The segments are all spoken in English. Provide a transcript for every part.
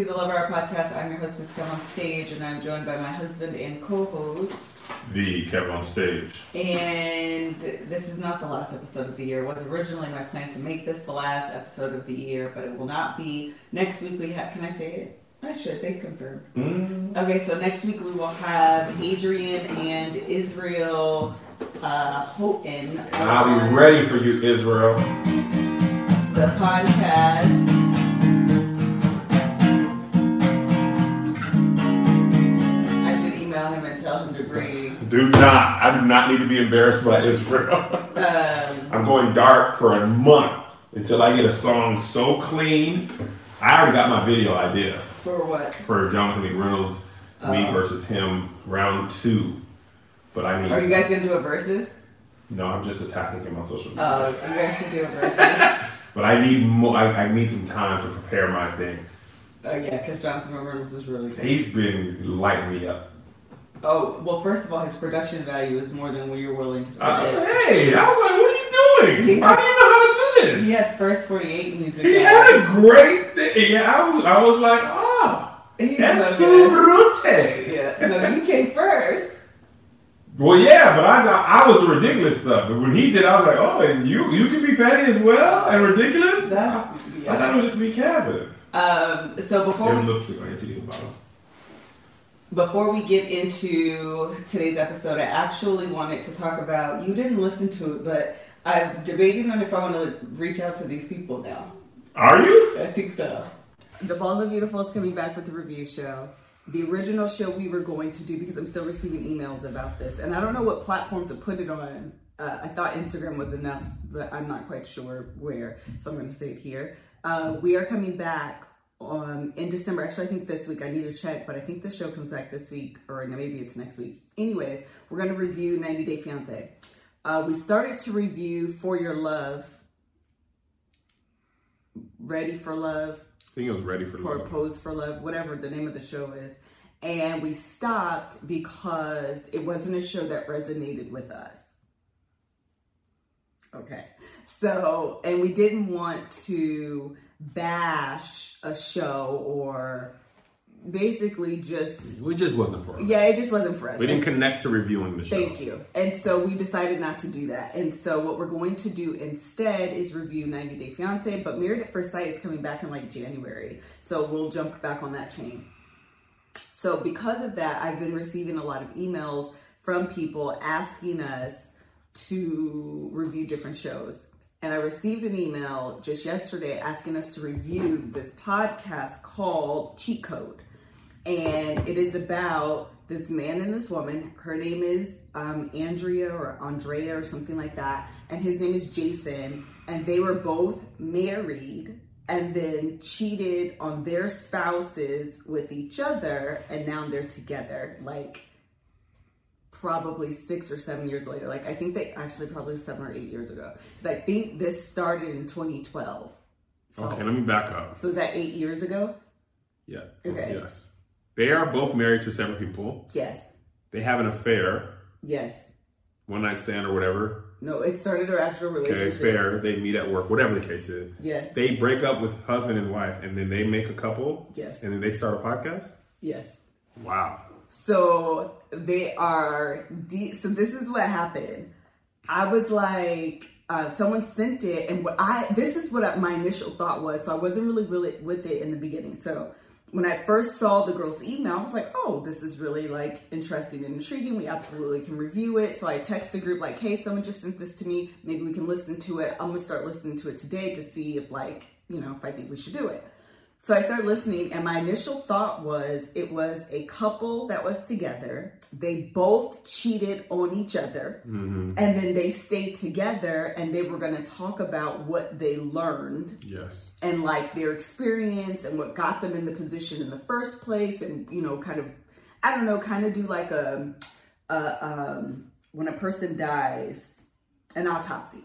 Hello, everybody. Welcome to the Love Hour podcast. I'm your host, Miss Kev on Stage, and I'm joined by my husband and co-host. The Kev on stage. And this is not the last episode of the year. It was originally my plan to make this the last episode of the year, but it will not be. Next week we have. Can I say it? I should. They confirmed. Mm. Okay, so next week we will have Adrienne and Israel uh, Houghton. And I'll be ready for you, Israel. The podcast. Do not. I do not need to be embarrassed by Israel. Um, I'm going dark for a month until I get a song so clean. I already got my video idea for what? for Jonathan McReynolds, me Oh. versus him, round two. But I need. Are you guys gonna do a versus? No, I'm just attacking him on social media. Oh, you guys should do a versus. But I need more. I, I need some time to prepare my thing. oh yeah, because Jonathan Reynolds is really good. He's been lighting me up. Oh well, first of all, his production value is more than you're willing to Uh, pay. hey, I was like, what are you doing? He- How do you know how to do this? He had first 48 music. He had a great thing. Yeah, I was, I was like, oh, He's that's so brute. Yeah, no, you came first. Well, yeah, but I got, I was the ridiculous stuff. But when he did, I was like, oh, and you, you can be petty as well and ridiculous. That's I thought it yeah. was just me, Kevin. Um, so before we, lipstick on your teeth, bottom. Before we get into today's episode, I actually wanted to talk about. You didn't listen to it, but I'm debating on if I want to reach out to these people now. Are you? I think so. The Balls of Beautiful is coming back with the review show. The original show we were going to do because I'm still receiving emails about this, and I don't know what platform to put it on. Uh, I thought Instagram was enough, but I'm not quite sure where, so I'm going to say it here. Uh, we are coming back um, in December. Actually, I think this week. I need to check, but I think the show comes back this week, or maybe it's next week. Anyways, we're going to review 90 Day Fiance. Uh, we started to review For Your Love, Ready for Love, I think it was ready for or love. Pose for Love, whatever the name of the show is. And we stopped because it wasn't a show that resonated with us. Okay. So, and we didn't want to bash a show or basically just, We just wasn't for us. yeah, it just wasn't for us. We didn't connect to reviewing the show. Thank you. And so we decided not to do that. And so what we're going to do instead is review 90 Day Fiance, but Married at First Sight is coming back in like January. So we'll jump back on that chain. So because of that, I've been receiving a lot of emails from people asking us to review different shows. And I received an email just yesterday asking us to review this podcast called Cheat Code and it is about this man and this woman. Her name is um, Andrea or Andrea or something like that, and his name is Jason. And they were both married and then cheated on their spouses with each other, and now they're together. Like probably six or seven years later. Like I think they actually probably seven or eight years ago. Because I think this started in 2012. So, Okay, let me back up. so is that eight years ago? Yeah. Okay. Yes. They are both married to separate people. Yes. They have an affair, Yes. one night stand or whatever. No, it started our actual relationship. Okay, fair. They meet at work, whatever the case is. Yeah. They break up with husband and wife, and then they make a couple. Yes. And then they start a podcast. Yes. Wow. So they are. deep. so this is what happened. I was like, uh, someone sent it, and what I this is what my initial thought was. So I wasn't really really with it in the beginning. So when I first saw the girl's email, I was like, oh, this is really like interesting and intriguing. We absolutely can review it. So I text the group like, hey, someone just sent this to me. Maybe we can listen to it. I'm gonna start listening to it today to see if like you know if I think we should do it. So I started listening, and my initial thought was it was a couple that was together. They both cheated on each other, mm-hmm. and then they stayed together, and they were going to talk about what they learned Yes. and like their experience and what got them in the position in the first place, and you know, kind of, I don't know, kind of do like a, a um, when a person dies, an autopsy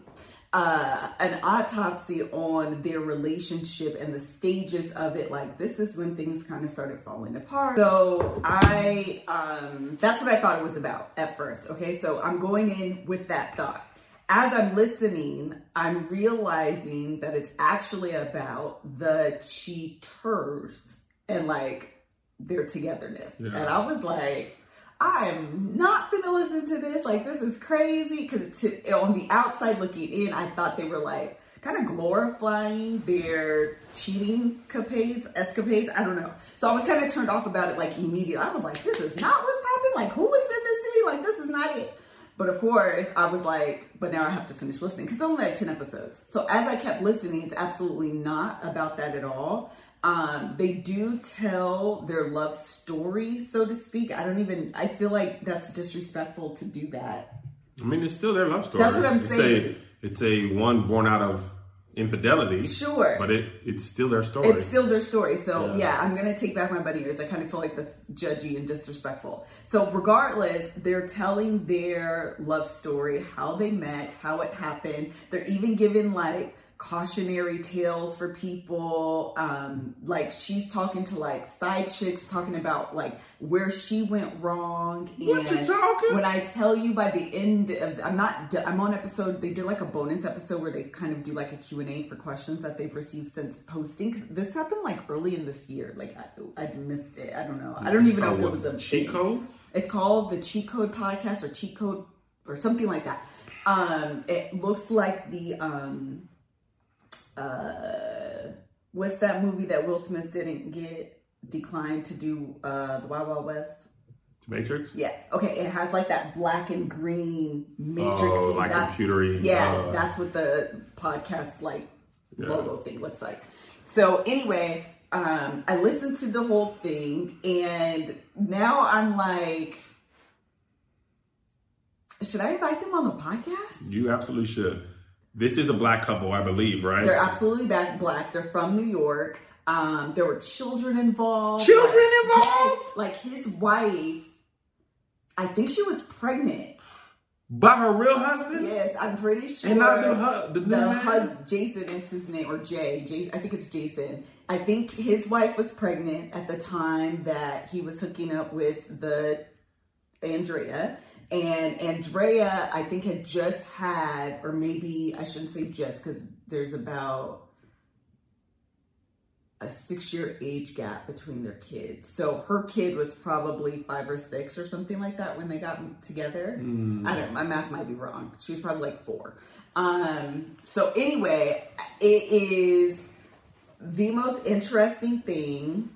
uh, an autopsy on their relationship and the stages of it. Like this is when things kind of started falling apart. So I, um, that's what I thought it was about at first. Okay, so I'm going in with that thought. as I'm listening, I'm realizing that it's actually about the cheaters and like their togetherness. Yeah. And I was like, I am not gonna listen to this. Like, this is crazy. Because on the outside looking in, I thought they were like kind of glorifying their cheating capades, escapades. I don't know. So I was kind of turned off about it like immediately. I was like, this is not what's happening. Like, who was sending this to me? Like, this is not it. But of course, I was like, but now I have to finish listening because it's only had 10 episodes. So as I kept listening, it's absolutely not about that at all. Um, they do tell their love story, so to speak. I don't even, I feel like that's disrespectful to do that. I mean, it's still their love story. That's what I'm it's saying. A, it's a one born out of infidelity. Sure. But it it's still their story. It's still their story. So Yeah. yeah, I'm gonna take back my bunny ears. I kind of feel like that's judgy and disrespectful. So regardless, they're telling their love story, how they met, how it happened. They're even giving like cautionary tales for people. Um, like she's talking to like side chicks, talking about like where she went wrong. What you talking? When I tell you by the end of, I'm not, I'm on episode, they did like a bonus episode where they kind of do like a Q&A for questions that they've received since posting. 'Cause this happened like early in this year. Like I, I missed it. I don't know. I don't even know if it what, was a cheat code. It's called the Cheat Code Podcast or Cheat Code or something like that. Um, it looks like the um, uh, what's that movie that Will Smith didn't get declined to do? Uh, the Wild Wild West. Matrix. Yeah. Okay. It has like that black and green matrix. Oh, like computery. Yeah, uh, that's what the podcast like Yeah. logo thing looks like. So anyway, um, I listened to the whole thing, and now I'm like, should I invite them on the podcast? You absolutely should. This is a black couple, I believe, right? They're absolutely back black. They're from New York. Um, there were children involved. Children Like, involved? yes, like his wife, I think she was pregnant. By her real husband? Yes, I'm pretty sure. And not the hu- the the man? hus- Jason is his name or Jay. Jason, I think it's Jason. I think his wife was pregnant at the time that he was hooking up with the Andrea. And Andrea, I think, had just had, or maybe I shouldn't say just because there's about a six year age gap between their kids. So her kid was probably five or six or something like that when they got together. Hmm. I don't my math might be wrong. She was probably like four. Um, so anyway, it is the most interesting thing.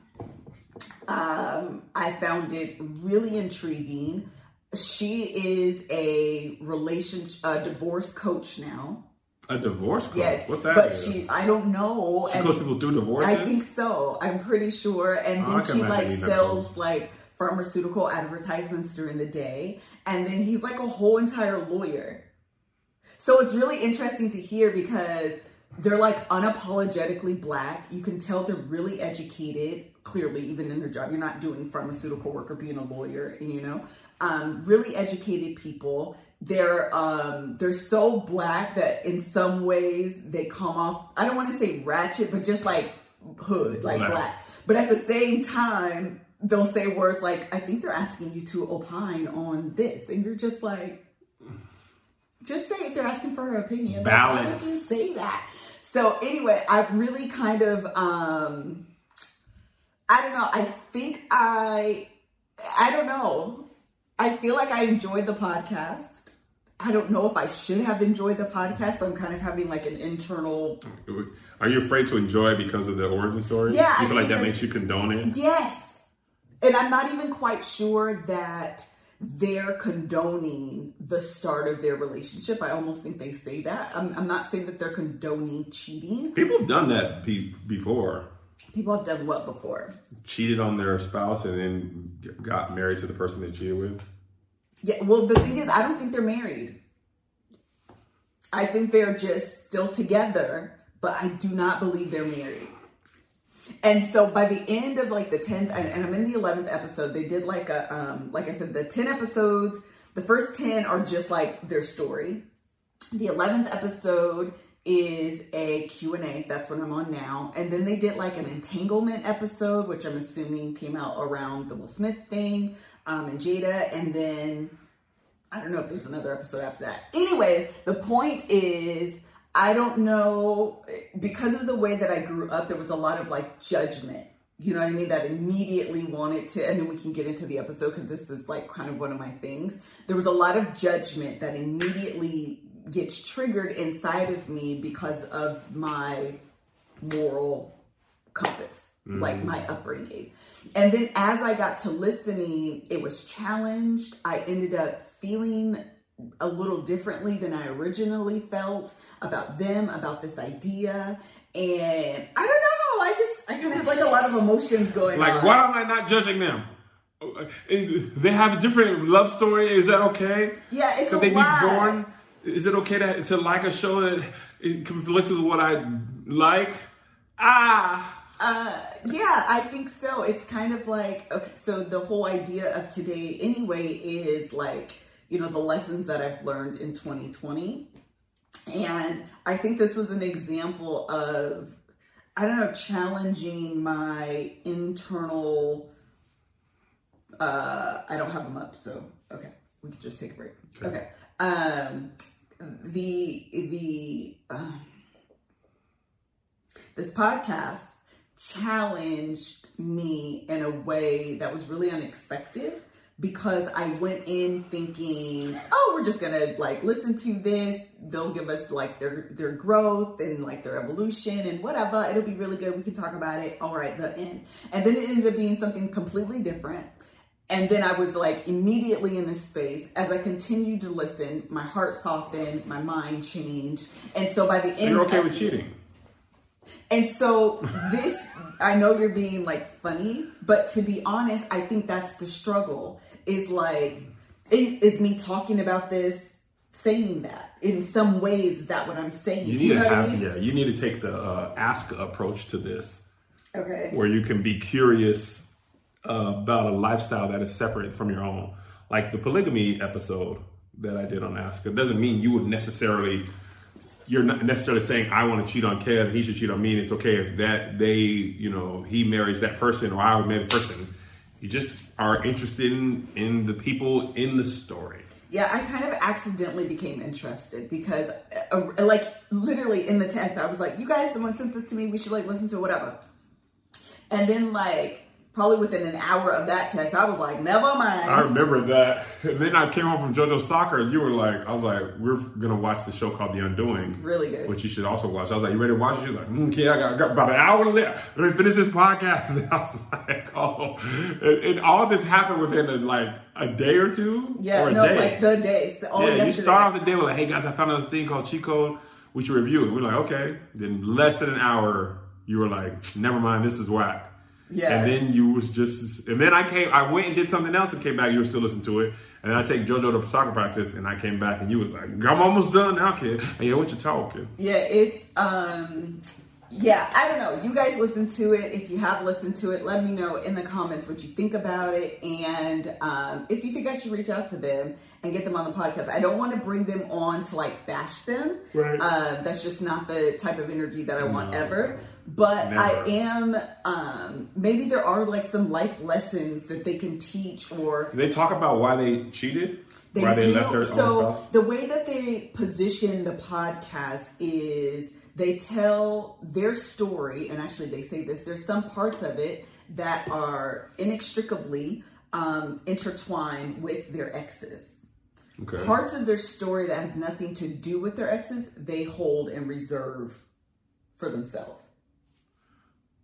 Um, I found it really intriguing. She is a relationship, a divorce coach now. A divorce coach? Yes, What that but is? she, I don't know. She coaches people through divorces? I think so. I'm pretty sure. And Oh, then she like sells post. like pharmaceutical advertisements during the day. And then he's like a whole entire lawyer. So it's really interesting to hear because they're like unapologetically black. You can tell they're really educated, clearly, even in their job. You're not doing pharmaceutical work or being a lawyer, you know. Um, really educated people. They're um, they're so black that in some ways they come off. I don't want to say ratchet, but just like hood, like Black. black. But at the same time, they'll say words like, "I think they're asking you to opine on this," and you're just like, just say it. They're asking for her opinion. Like, why would Balance. you say that? So anyway, I really kind of um I don't know. I think I I don't know. I feel like I enjoyed the podcast. I don't know if I should have enjoyed the podcast. So I'm kind of having like an internal Are you afraid to enjoy because of the origin story? Yeah, You I feel like that that- makes you condone it? Yes. And I'm not even quite sure that they're condoning the start of their relationship. I almost think they say that. I'm, I'm not saying that they're condoning cheating. People have done that be- before. People have done what before? Cheated on their spouse and then got married to the person they cheated with. Yeah, well, the thing is, I don't think they're married. I think they're just still together, but I do not believe they're married. And so by the end of like the 10th, and, and I'm in the 11th episode, they did like a, um, like I said, the 10 episodes, the first 10 are just like their story. The 11th episode is a Q&A. That's what I'm on now. And then they did like an entanglement episode, which I'm assuming came out around the Will Smith thing um, and Jada. And then I don't know if there's another episode after that. Anyways, the point is, I don't know because of the way that I grew up. There was a lot of like judgment. You know what I mean? That immediately wanted to, and then we can get into the episode because this is like kind of one of my things. There was a lot of judgment that immediately gets triggered inside of me because of my moral compass, mm. like my upbringing. And then as I got to listening, it was challenged. I ended up feeling a little differently than I originally felt about them, about this idea. And I don't know, I just, I kind of have like a lot of emotions going like, on. Like, why am I not judging them? They have a different love story. Is that okay? Yeah, it's Could a they lot. be born? Is it okay to, to like a show that it conflicts with what I like? Ah. Uh, yeah, I think so. It's kind of like okay. So the whole idea of today, anyway, is like you know the lessons that I've learned in 2020, and I think this was an example of I don't know challenging my internal. Uh, I don't have them up, so okay, we can just take a break. Okay. okay. Um, the the uh, this podcast challenged me in a way that was really unexpected because I went in thinking, oh, we're just gonna like listen to this. They'll give us like their their growth and like their evolution and whatever. It'll be really good. We can talk about it. All right, the end. And then it ended up being something completely different. And then I was like immediately in a space as I continued to listen, my heart softened, my mind changed. And so by the so end, you're okay with cheating. And so this, I know you're being like funny, but to be honest, I think that's the struggle. Is like, is me talking about this, saying that in some ways? Is that what I'm saying? You need you know to have, I mean? yeah. You need to take the uh, ask approach to this. Okay. Where you can be curious about a lifestyle that is separate from your own, like the polygamy episode that I did on Ask. It doesn't mean you would necessarily you're not necessarily saying I want to cheat on Kev he should cheat on me. And it's okay if that they, you know, he marries that person or I would marry the person. You just are interested in, in the people in the story. Yeah, I kind of accidentally became interested because, uh, like, literally in the text, I was like, "You guys, someone sent this to me. We should like listen to whatever." And then, like, probably within an hour of that text, I was like, never mind. I remember that. And then I came home from JoJo Soccer, and you were like, I was like, we're gonna watch the show called The Undoing, really good, which you should also watch. I was like, you ready to watch it? She was like, mm, okay, I got, I got about an hour left. Let me finish this podcast. And I was like, oh, and, and all of this happened within a, like a day or two. Yeah, or no, day. like the day. So yeah, yesterday. you start off the day with like, hey guys, I found this thing called Cheat Code. We should review it. We're like, okay. Then less than an hour, you were like, never mind, this is whack. Yeah. And then you was just, and then I came, I went and did something else and came back. You were still listening to it. And I take JoJo to soccer practice and I came back and you was like, I'm almost done now, kid. And yeah, what you talking? Yeah, it's, um, yeah, I don't know. You guys listen to it. If you have listened to it, let me know in the comments what you think about it. And um, if you think I should reach out to them and get them on the podcast, I don't want to bring them on to like bash them. Right. Uh, that's just not the type of energy that I want no. ever. But Never. I am, um, maybe there are like some life lessons that they can teach or. they talk about why they cheated? They why do. They left their so the way that they position the podcast is they tell their story, and actually they say this, there's some parts of it that are inextricably um, intertwined with their exes. Okay. Parts of their story that has nothing to do with their exes, they hold and reserve for themselves.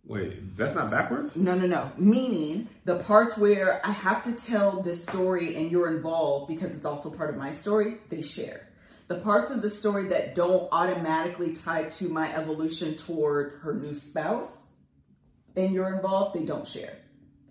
Wait, that's not backwards? No, no, no. Meaning the parts where I have to tell this story and you're involved because it's also part of my story, they share. The parts of the story that don't automatically tie to my evolution toward her new spouse and you're involved, they don't share.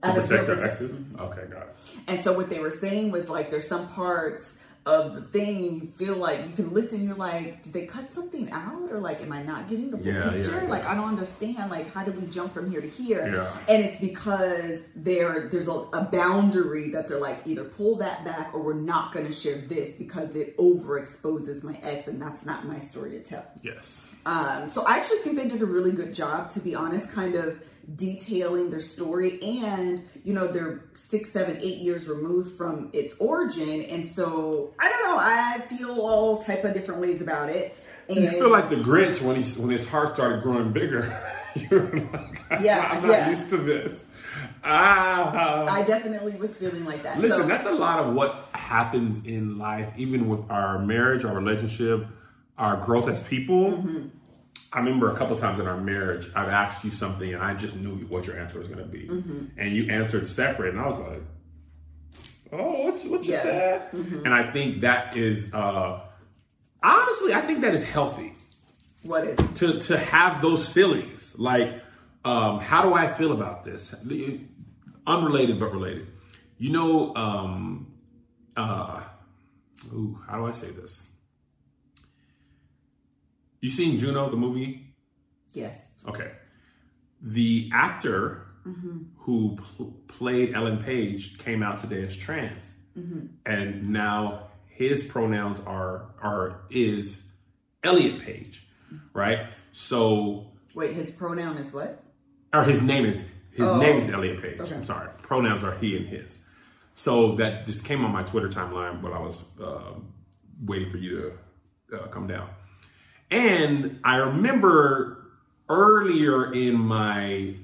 To protect their exes? Okay, got it. And so what they were saying was like there's some parts of the thing and you feel like you can listen you're like did they cut something out? Or like am i not getting the full yeah, picture? Yeah, yeah. like i don't understand like how did we jump from here to here? Yeah. and it's because there there's a, a, boundary that they're like either pull that back or we're not going to share this because it overexposes my ex and that's not my story to tell. Yes. Um, so i actually think they did a really good job to be honest kind of detailing their story and you know they're six seven eight years removed from its origin and so i don't know i feel all type of different ways about it and You feel like the Grinch when he when his heart started growing bigger. You're like, Yeah, I'm not yeah. used to this. Ah, i definitely was feeling like that listen, so that's a lot of what happens in life, even with our marriage, our relationship, our growth as people. Mm-hmm. I remember a couple times in our marriage, I've asked you something, and I just knew what your answer was going to be, Mm-hmm. and you answered separate, and I was like, "Oh, what, you- what you Yeah. said?" Mm-hmm. And I think that is, uh, honestly, I think that is healthy what is to to have those feelings like um how do i feel about this unrelated but related you know um uh ooh, how do i say this you seen juno the movie yes okay the actor who pl- played ellen page came out today as trans and now his pronouns are are is elliot page right so wait his pronoun is what or his name is his Oh. name is Elliot Page. Okay. I'm sorry. Pronouns are he and his. So that just came on my Twitter timeline but I was um waiting for you to uh, come down. And I remember earlier in my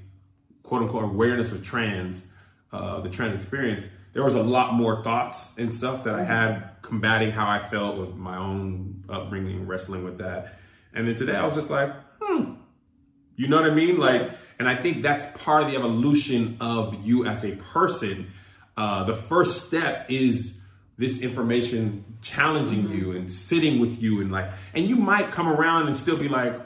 quote unquote awareness of trans, uh, the trans experience, there was a lot more thoughts and stuff that I had combating how I felt with my own upbringing, wrestling with that. And then today I was just like, hmm, you know what I mean? Like, and I think that's part of the evolution of you as a person. Uh, the first step is this information challenging you and sitting with you and like, and you might come around and still be like,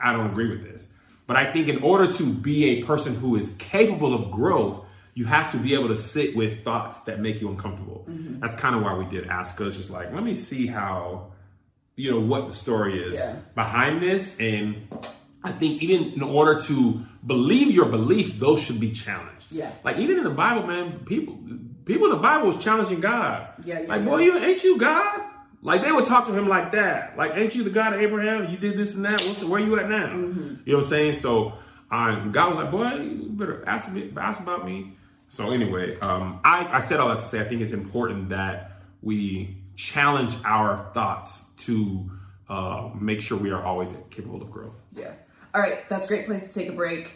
I don't agree with this. But I think in order to be a person who is capable of growth, you have to be able to sit with thoughts that make you uncomfortable. Mm-hmm. That's kind of why we did ask us, just like, let me see how you know what the story is Yeah. behind this and i think even in order to believe your beliefs those should be challenged Yeah. like even in the bible man people people in the bible was challenging god. Yeah, yeah, like yeah. boy you ain't you god? Like they would talk to him like that. Like ain't you the god of abraham? You did this and that. What's, where you at now? Mm-hmm. you know what i'm saying? So uh, god was like boy you better ask me ask about me. So anyway um, I, I said all that to say i think it's important that we challenge our thoughts to uh, make sure we are always capable of growth. yeah. All right. That's a great place to take a break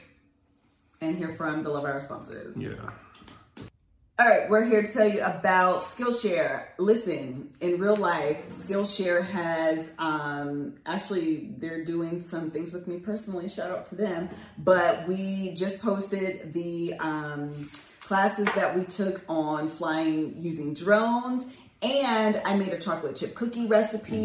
and hear from the love our sponsors Yeah. All right, we're here to tell you about Skillshare. Listen, in real life, Skillshare has um, actually they're doing some things with me personally. Shout out to them. But we just posted the um, classes that we took on flying using drones. And I made a chocolate chip cookie recipe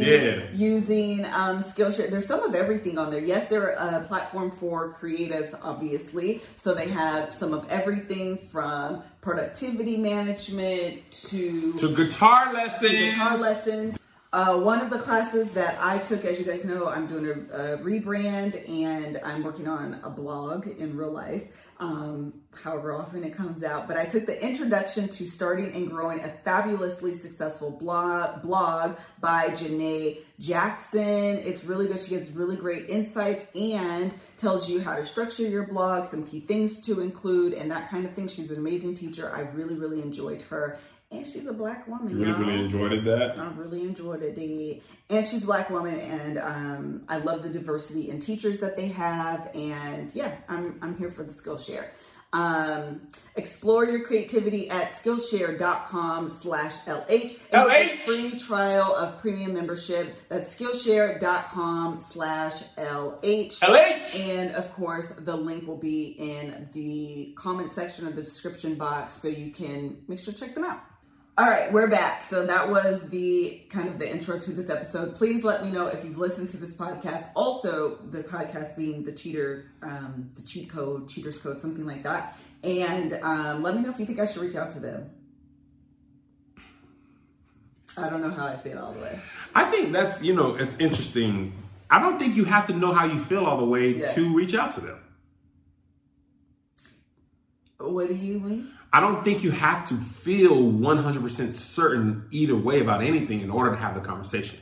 using um, Skillshare. There's some of everything on there. Yes, they're a platform for creatives, obviously. So they have some of everything from productivity management to, To guitar lessons. to guitar lessons. Uh, one of the classes that I took, as you guys know, I'm doing a, a rebrand and I'm working on a blog in real life, um, however often it comes out. But I took the introduction to starting and growing a fabulously successful blog, blog by Janae Jackson. It's really good. She gives really great insights and tells you how to structure your blog, some key things to include, and that kind of thing. She's an amazing teacher. I really, really enjoyed her. And she's a black woman. Really, y'all. really enjoyed it, that. I really enjoyed it. And she's a black woman, and um, I love the diversity in teachers that they have. And yeah, I'm I'm here for the Skillshare. Um, explore your creativity at Skillshare.com slash LH. A LH. free trial of premium membership. That's Skillshare.com slash LH. LH. And of course, the link will be in the comment section of the description box so you can make sure to check them out. All right, we're back. So that was the kind of the intro to this episode. Please let me know if you've listened to this podcast. Also, the podcast being the cheater, um, the cheat code, cheaters code, something like that. And um, let me know if you think I should reach out to them. I don't know how I feel all the way. I think that's, you know, it's interesting. I don't think you have to know how you feel all the way Yeah. to reach out to them. What do you mean? I don't think you have to feel 100% certain either way about anything in order to have the conversation.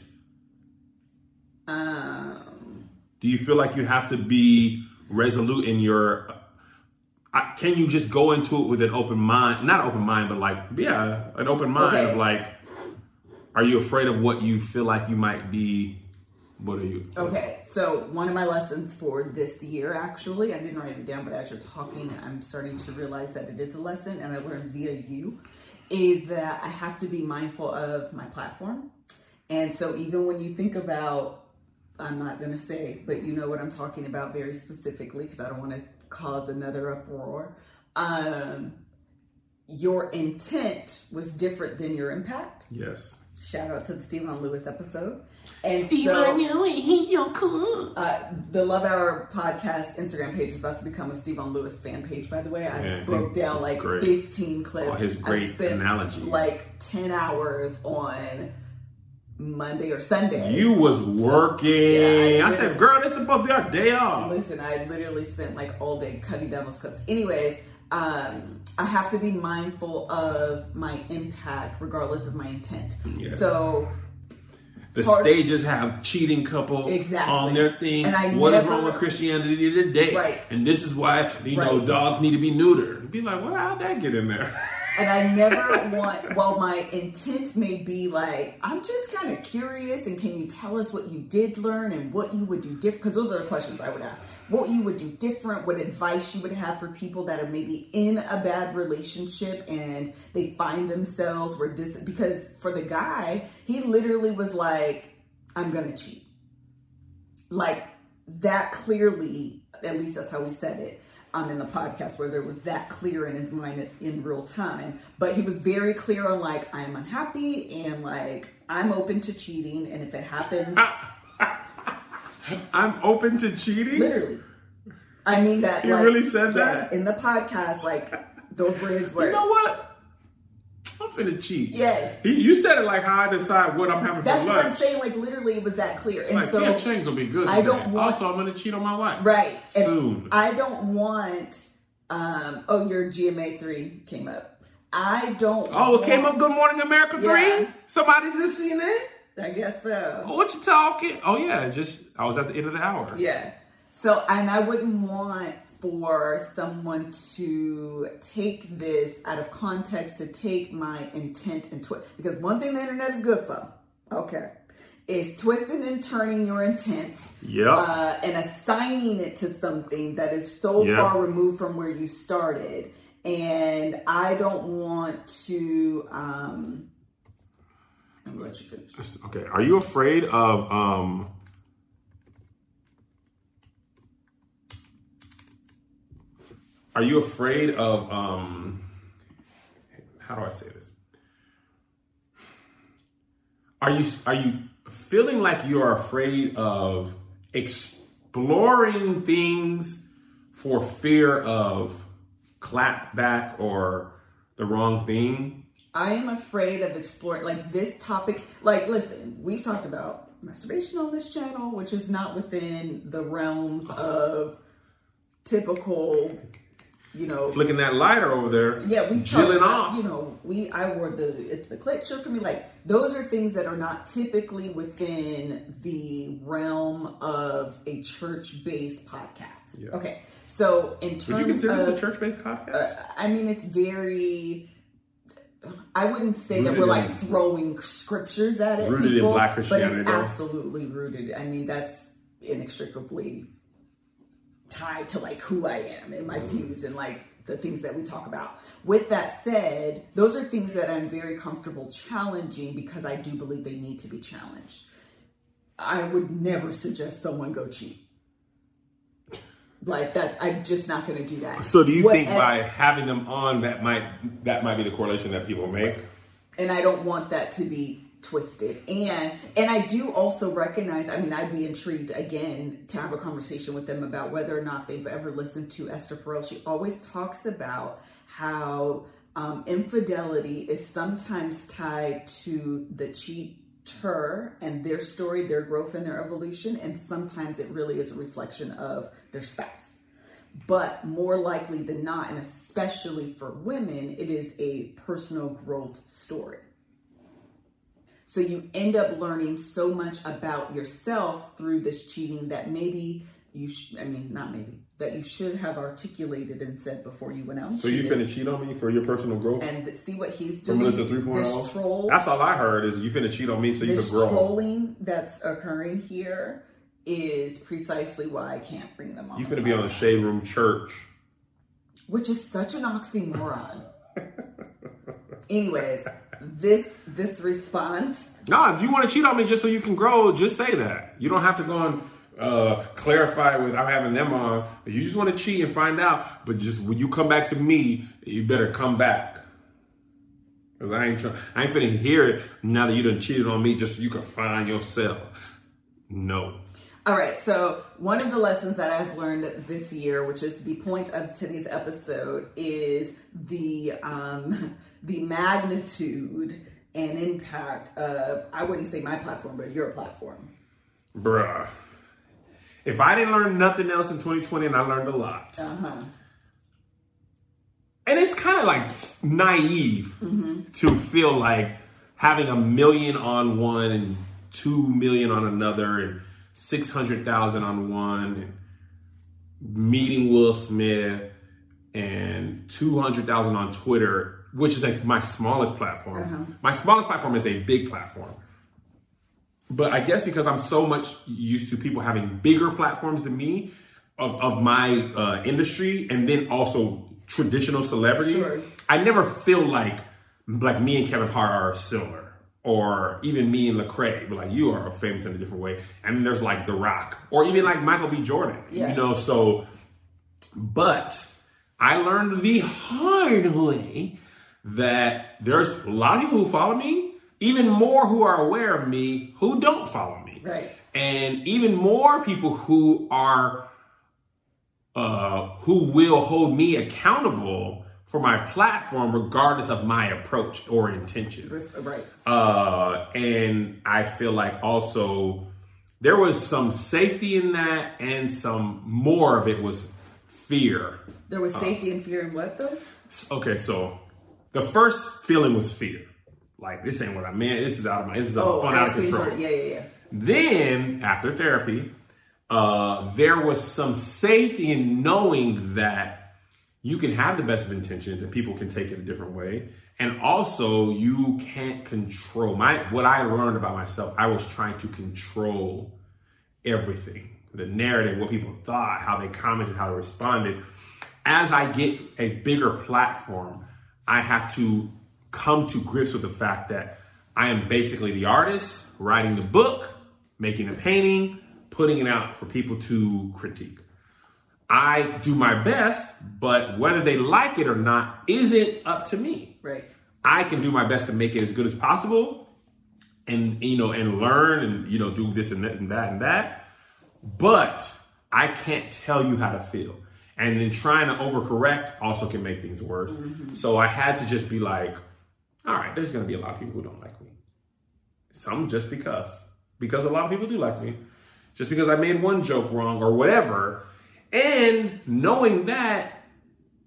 Um, Do you feel like you have to be resolute in your I, can you just go into it with an open mind? Not open mind, but like yeah, an open mind Okay. of like, are you afraid of what you feel like you might be? What are you? Okay, so one of my lessons for this year, actually, I didn't write it down, but as you're talking, I'm starting to realize that it is a lesson, and I learned via you, is that I have to be mindful of my platform. And so even when you think about, I'm not going to say, but you know what I'm talking about very specifically, because I don't want to cause another uproar. Um, your intent was different than your impact. Yes. Shout out to the Stephen Lewis episode. And Stephen so, Lewis, he's so cool. uh, the Love Hour podcast Instagram page is about to become a Stephen Lewis fan page. By the way, I Yeah, broke down like great. 15 clips. All his I great spent analogies. Like 10 hours on Monday or Sunday. You was working. Yeah, I I, said, girl, this is supposed to be our day off. Listen, I literally spent like all day cutting down those clips. Anyways, um, I have to be mindful of my impact regardless of my intent. Yeah. So The part- stages have cheating couple Exactly. on their thing. And I What is never- wrong with Christianity today? Right. And this is why you know dogs need to be neutered. Be like, well, how'd that get in there? And I never want, while my intent may be like, I'm just kind of curious and can you tell us what you did learn and what you would do different? Because those are the questions I would ask. What you would do different, what advice you would have for people that are maybe in a bad relationship and they find themselves where this, because for the guy, he literally was like, I'm going to cheat. Like that clearly, at least that's how we said it um, in the podcast, where there was that clear in his mind in real time. But he was very clear on like, I am unhappy and like, I'm open to cheating. And if it happens, I'm open to cheating. literally. I mean that. He like, really said yes, that? in the podcast. Like those words were his words. You know what? I'm finna cheat. Yes. He, you said it like how I decide what I'm having That's for what lunch. I'm saying. Like literally, it was that clear. And Like, so yeah, change will be good. I don't want- Also, I'm gonna cheat on my wife. Right. And I don't want. Um, oh, your GMA three came up. I don't. oh, it came up Good Morning America Yeah. 3? Somebody just seen it? I guess so. What you talking? Oh yeah, just I was at the end of the hour. Yeah. So, and I wouldn't want for someone to take this out of context, to take my intent and twist. Because one thing the internet is good for, okay, is twisting and turning your intent Yep. uh, and assigning it to something that is so Yeah. far removed from where you started. And I don't want to. Um, I'm gonna let you finish. Okay. Are you afraid of um Are you afraid of um how do I say this? Are you are you feeling like you are afraid of exploring things for fear of clap back or the wrong thing? I am afraid of exploring like this topic. Like, listen, we've talked about masturbation on this channel, which is not within the realms of typical, you know. Flicking that lighter over there. Yeah, we chilling off. You know, we I wore the it's the clit shirt for me. Like those are things that are not typically within the realm of a church based podcast. Yeah. Okay, so in terms Would you consider of, this a church-based podcast? uh, I mean, it's very. I wouldn't say that we're like in- throwing scriptures at it, Rooted in people, Black but it's absolutely rooted. I mean, that's inextricably tied to like who I am and my mm-hmm. views and like the things that we talk about. With that said, those are things that I'm very comfortable challenging because I do believe they need to be challenged. I would never suggest someone go cheat. Like that, I'm just not going to do that. So do you What- think as- by having them on that might that might be the correlation that people make? and I don't want that to be twisted. And and I do also recognize. I mean, I'd be intrigued again to have a conversation with them about whether or not they've ever listened to Esther Perel. She always talks about how um, infidelity is sometimes tied to the cheater and their story, their growth, and their evolution, and sometimes it really is a reflection of their spouse. But more likely than not, and especially for women, it is a personal growth story. So you end up learning so much about yourself through this cheating that maybe you, sh- I mean, not maybe, that you should have articulated and said before you went out. So you finna cheat on me for your personal growth? and th- see what he's doing. From. Melissa 3.0? This oh? troll, That's all I heard is you finna cheat on me so you can grow. This trolling that's occurring here is precisely why I can't bring them on. You finna be on the shade room church. which is such an oxymoron. Anyways, this this response, No, if you want to cheat on me just so you can grow, just say that. You don't have to go and uh, clarify with I'm having them on. You just want to cheat and find out, but just when you come back to me, you better come back. Cause I ain't trying. I ain't finna hear it now that you done cheated on me just so you can find yourself. No. All right, so one of the lessons that I've learned this year, which is the point of today's episode, is the um, the magnitude and impact of I wouldn't say my platform, but your platform. Bruh. If I didn't learn nothing else in 2020, and I learned a lot. Uh huh. And it's kind of like naive to feel like having a million on one and two million on another and 600,000 on one and meeting Will Smith and 200,000 on Twitter, which is like my smallest platform. My smallest platform is a big platform. But I guess because I'm so much used to people having bigger platforms than me of, of my uh, industry and then also traditional celebrities, Sure. I never feel like like me and Kevin Hart are similar. Or even me and Lecrae, but like you are famous in a different way. And then there's like The Rock, or even like Michael B. Jordan. Yeah. You know, so but I learned the hard way that there's a lot of people who follow me, even more who are aware of me who don't follow me. Right. And even more people who are uh who will hold me accountable for my platform regardless of my approach or intention. Right. Uh, and I feel like also there was some safety in that, and some more of it was fear. There was safety and fear in what though? Okay, so the first feeling was fear. Like this ain't what I meant. This is out of my. This is Oh, spun out of control. yeah, yeah, yeah. Then after therapy, uh, there was some safety in knowing that you can have the best of intentions and people can take it a different way. And also you can't control my what I learned about myself, I was trying to control everything. The narrative, what people thought, how they commented, how they responded. As I get a bigger platform, I have to come to grips with the fact that I am basically the artist writing the book, making a painting, putting it out for people to critique. I do my best, but whether they like it or not isn't up to me. Right. I can do my best to make it as good as possible and you know and learn and you know do this and that and that and that. But I can't tell you how to feel. And then trying to overcorrect also can make things worse. So I had to just be like, all right, there's gonna be a lot of people who don't like me. Some just because. Because a lot of people do like me. Just because I made one joke wrong or whatever. And knowing that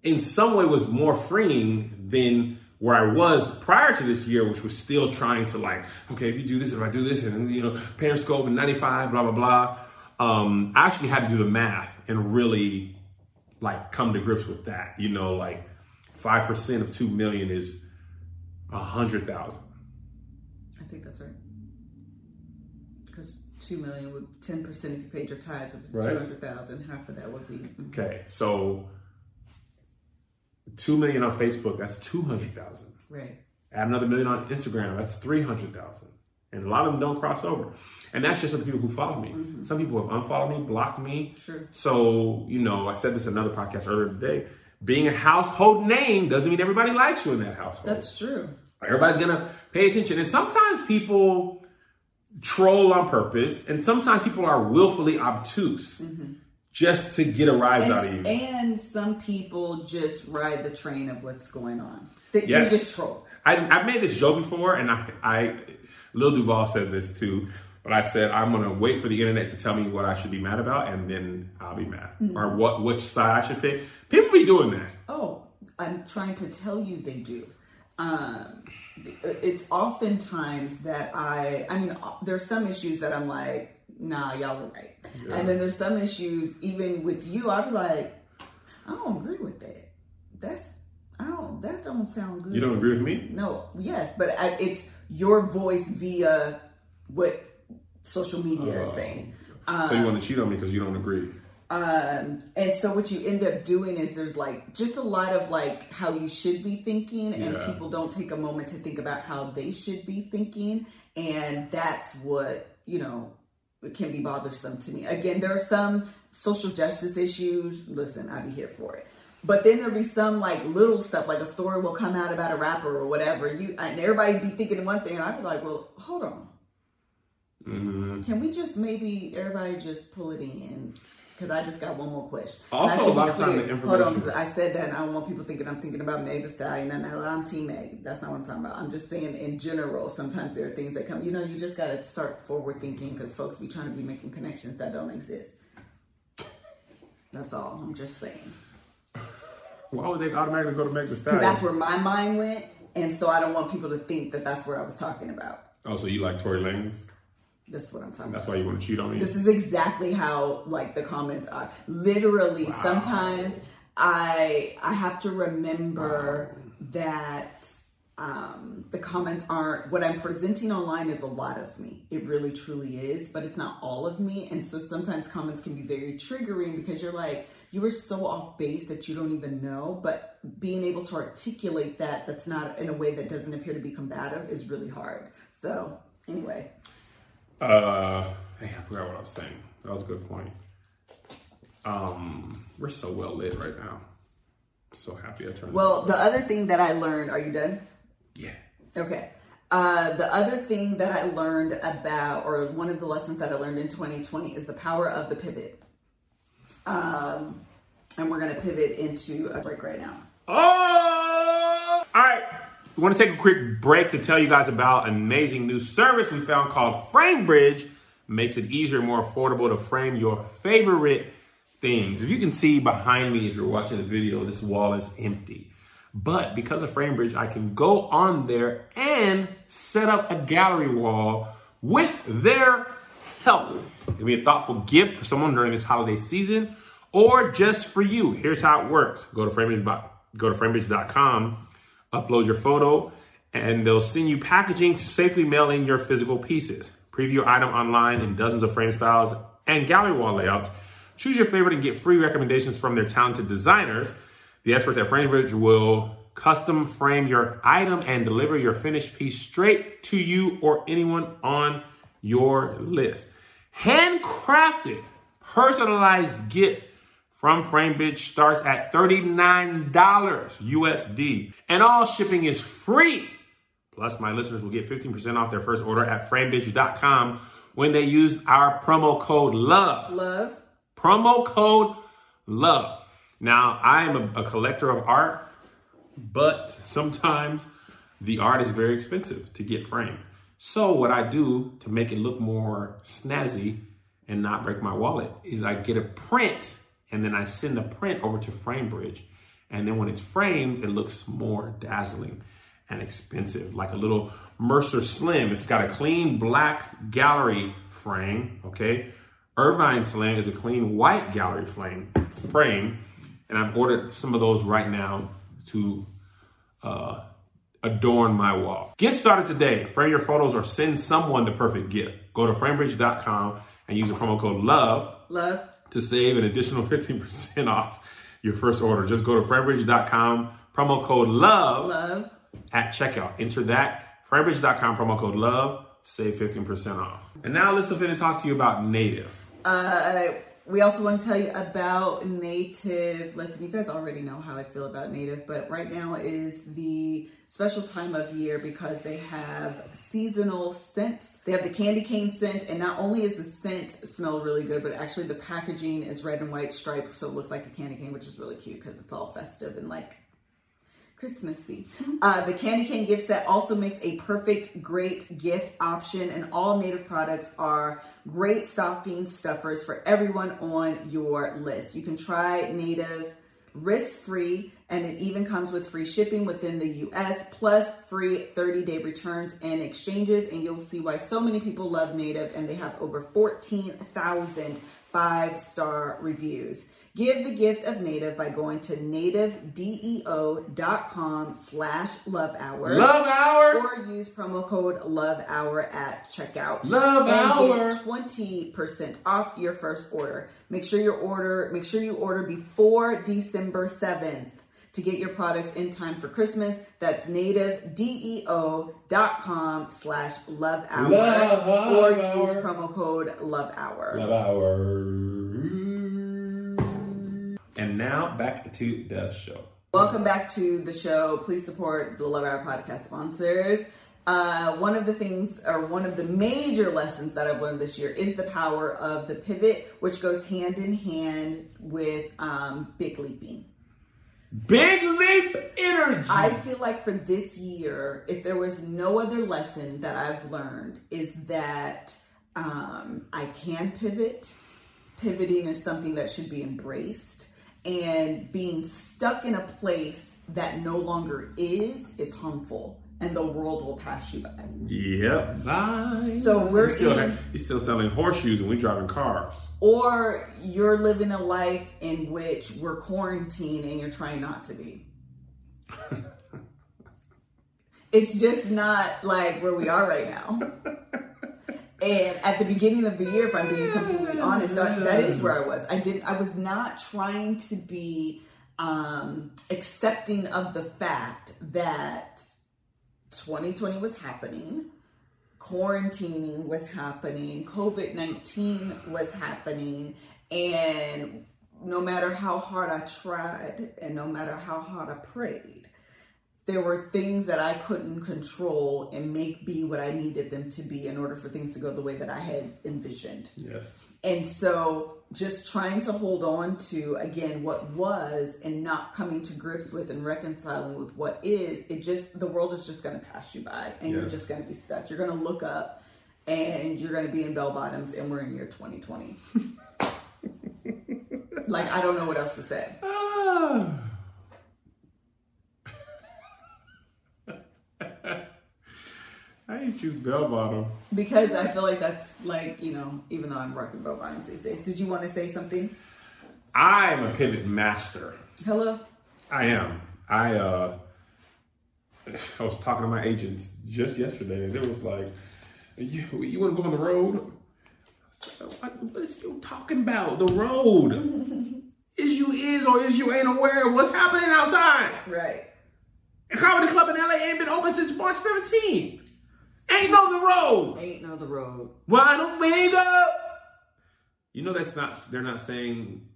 in some way was more freeing than where I was prior to this year, which was still trying to like, okay, if you do this, if I do this, and you know, Periscope and 95, blah blah blah. Um, I actually had to do the math and really like come to grips with that. You know, like five percent of two million is a hundred thousand. I think that's right. Because two million would ten percent if you paid your tithes would be Right. two hundred thousand. Half of that would be mm, Okay, so two million on Facebook, that's two hundred thousand. right. Add another million on Instagram, that's 300,000. And a lot of them don't cross over. And that's just the people who follow me. Mm-hmm. Some people have unfollowed me, blocked me. Sure. So, you know, I said this in another podcast earlier today. Being a household name doesn't mean everybody likes you in that household. That's true. Everybody's gonna pay attention. And sometimes people troll on purpose, and sometimes people are willfully obtuse mm-hmm. just to get a rise out of you. And, and some people just ride the train of what's going on. They, Yes. they just troll. I, I've made this joke before, and I, I, Lil Duval said this too. But I said I'm gonna wait for the internet to tell me what I should be mad about, and then I'll be mad, or what which side I should pick. People be doing that. Oh, I'm trying to tell you they do. Um, it's oftentimes that I, I mean, there's some issues that I'm like, nah, y'all are right. And then there's some issues, even with you, I'd be like, I don't agree with that. That's I don't. That don't sound good. You don't agree with me? No. Yes, but I, it's your voice via what social media is saying. so you want to cheat on me because you don't agree? Um, and so what you end up doing is there's like just a lot of like how you should be thinking, and Yeah. people don't take a moment to think about how they should be thinking, and that's what you know can be bothersome to me. Again, there are some social justice issues. Listen, I'd be here for it. But then there'll be some like little stuff, like a story will come out about a rapper or whatever. You and everybody be thinking one thing, and I'd be like, "Well, hold on, Mm-hmm. can we just maybe everybody just pull it in? Because I just got one more question. Also, And I should a lot of time the clear. Hold on, 'cause I said that and I don't want people thinking I'm thinking about Meg the Stallion. And I'm Team Meg. That's not what I'm talking about. I'm just saying in general, sometimes there are things that come. You know, you just got to start forward thinking because folks be trying to be making connections that don't exist. That's all. I'm just saying. Why would they automatically go to Meg the Because Stallion? that's where my mind went. And so I don't want people to think that that's where I was talking about. oh, so you like Tory Lanez? This is what I'm talking about. That's why you want to cheat on me? This is exactly how like the comments are. Literally, sometimes I I have to remember that um, the comments aren't what I'm presenting online is a lot of me. It really truly is, but it's not all of me. And so sometimes comments can be very triggering because you're like you were so off base that you don't even know. But being able to articulate that that's not in a way that doesn't appear to be combative is really hard. So anyway. Uh, I forgot what I was saying. That was a good point. Um, we're so well lit right now. So happy I turned. Well, the other thing that I learned, are you done? Yeah. Okay. Uh, the other thing that I learned about, or one of the lessons that I learned in 2020 is the power of the pivot. Um, and we're going to pivot into a break right now. Oh! All right. We want to take a quick break to tell you guys about an amazing new service we found called FrameBridge. Makes it easier and more affordable to frame your favorite things. If you can see behind me, if you're watching the video, this wall is empty. But because of FrameBridge, I can go on there and set up a gallery wall with their help. It'll be a thoughtful gift for someone during this holiday season or just for you. Here's how it works. Go to FrameBridge, go to FrameBridge.com, upload your photo, and they'll send you packaging to safely mail in your physical pieces. Preview item online in dozens of frame styles and gallery wall layouts. Choose your favorite and get free recommendations from their talented designers. The experts at FrameBridge will custom frame your item and deliver your finished piece straight to you or anyone on your list. Handcrafted, personalized gift from FrameBridge starts at $39 USD, and all shipping is free. Plus, my listeners will get 15% off their first order at framebridge.com when they use our promo code LOVE Love. promo code love now i am a, a collector of art but sometimes the art is very expensive to get framed. So what i do to make it look more snazzy and not break my wallet is i get a print and then i send the print over to framebridge. And then when it's framed it looks more dazzling and expensive like a little mercer slim. It's got a clean black gallery frame okay? Irvine Slim is a clean white gallery flame frame, and I've ordered some of those right now to uh, adorn my wall. Get started today. Frame your photos or send someone the perfect gift. Go to framebridge.com and use the promo code LOVE Love. to save an additional 15% off your first order. Just go to framebridge.com, promo code LOVE Love. at checkout. Enter that, framebridge.com, promo code LOVE, save 15% off. And now let's finna talk to you about Native. Uh, we also want to tell you about Native. Listen, you guys already know how I feel about Native, but right now is the special time of year because they have seasonal scents. They have the candy cane scent, and not only is the scent smell really good, but actually the packaging is red and white striped, so it looks like a candy cane, which is really cute because it's all festive and like Christmassy. Uh, the candy cane gift set also makes a perfect, great gift option, and all native products are great stocking stuffers for everyone on your list. You can try native risk free, and it even comes with free shipping within the US, plus free 30 day returns and exchanges. And you'll see why so many people love Native, and they have over 14,000 five star reviews. Give the gift of Native by going to nativedeo.com slash love hour. Love hour. Or use promo code love hour at checkout. Love and hour. Get 20% off your first order. Make sure your order, make sure you order before December 7th to get your products in time for Christmas. That's nativedeo.com slash love hour. Or use promo code love hour. Love hour. And now back to the show. Welcome back to the show. Please support the Love Hour podcast sponsors. Uh, one of the things, or one of the major lessons that I've learned this year is the power of the pivot, which goes hand in hand with um, big leaping. Big leap energy. I feel like for this year, if there was no other lesson that I've learned, is that um, I can pivot. Pivoting is something that should be embraced, and being stuck in a place that no longer is is harmful, and the world will pass you by. Yep. Bye. So we're You're still, in- you're still selling horseshoes and we're driving cars. Or you're living a life in which we're quarantined and you're trying not to be. it's just not like where we are right now. And at the beginning of the year, if I'm being completely honest, that, that is where I was. I didn't. I was not trying to be um, accepting of the fact that 2020 was happening, quarantining was happening, COVID 19 was happening, and no matter how hard I tried and no matter how hard I prayed, there were things that I couldn't control and make be what I needed them to be in order for things to go the way that I had envisioned. Yes. And so just trying to hold on to again what was and not coming to grips with and reconciling with what is, it just the world is just gonna pass you by and you're just gonna be stuck. You're gonna look up and you're gonna be in bell bottoms and we're in year 2020. like I don't know what else to say. Ah. I ain't choose bell bottoms. Because I feel like that's like, you know, even though I'm rocking bell bottoms these days. Did you want to say something? I'm a pivot master. Hello? I am. I uh I was talking to my agents just yesterday and it was like, you, you want to go on the road? I said, what, what is you talking about? The road. is you is or is you ain't aware of what's happening outside? Right. A comedy club in LA ain't been open since March 17th. Ain't know the road. Ain't know the road. Why don't we go? You know that's not. They're not saying.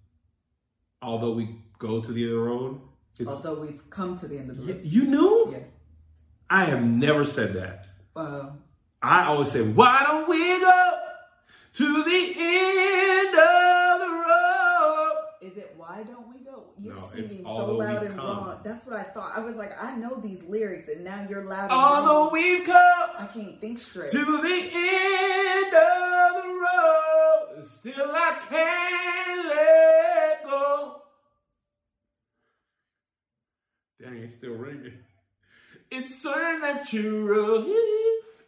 Although we go to the other road, it's. Although we've come to the end of the road. you knew? Yeah. I have never said that. Uh, I always say, "Why don't we go to the end of the road?" Is it why don't we go? You're No, singing so loud and come. wrong. That's what I thought. I was like, I know these lyrics, and now you're loud and Although wrong. we've come I can't think straight. to the end of the road, still I can't let go. Dang, it's still ringing. It's so natural.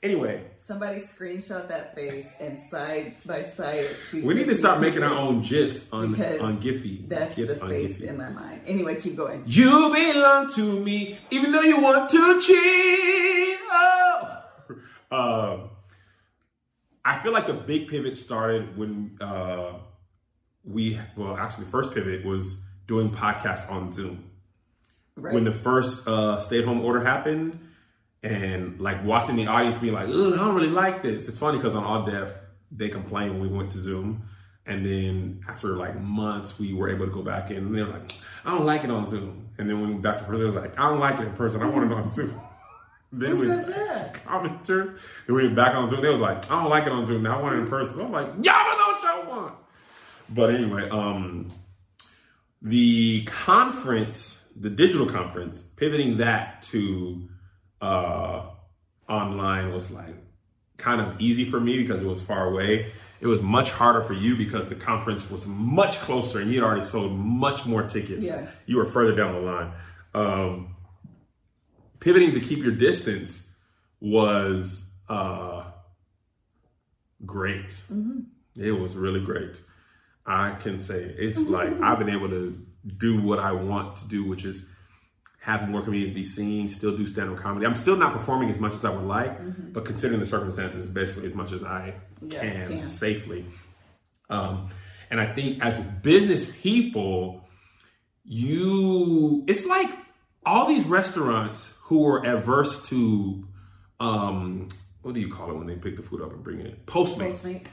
Anyway, Somebody screenshot that face and side by side to. we need to start making our own gifs on on Giphy. That's GIFs the face Giphy. in my mind. Anyway, keep going. You belong to me, even though you want to cheat. Oh. Um, I feel like the big pivot started when uh, we, well, actually, the first pivot was doing podcasts on Zoom. Right. When the first uh, stay at home order happened, and like watching the audience be like, Ugh, I don't really like this. It's funny because on All Def, they complained when we went to Zoom. And then after like months, we were able to go back in and they're like, I don't like it on Zoom. And then when we went back to person, was like, I don't like it in person. I want it on Zoom. then Who we said that? commenters. Then we went back on Zoom. They was like, I don't like it on Zoom. Now I want it in person. I'm like, y'all don't know what y'all want. But anyway, um, the conference, the digital conference, pivoting that to uh, online was like kind of easy for me because it was far away. It was much harder for you because the conference was much closer and you'd already sold much more tickets. Yeah. You were further down the line. Um, pivoting to keep your distance was uh, great. It was really great. I can say it's like I've been able to do what I want to do, which is have more comedians be seen, still do stand up comedy. I'm still not performing as much as I would like, but considering the circumstances, basically as much as I Yeah, can, can. safely. Um, and I think as business people, you it's like all these restaurants who are adverse to um what do you call it when they pick the food up and bring it? Postmates. Postmates.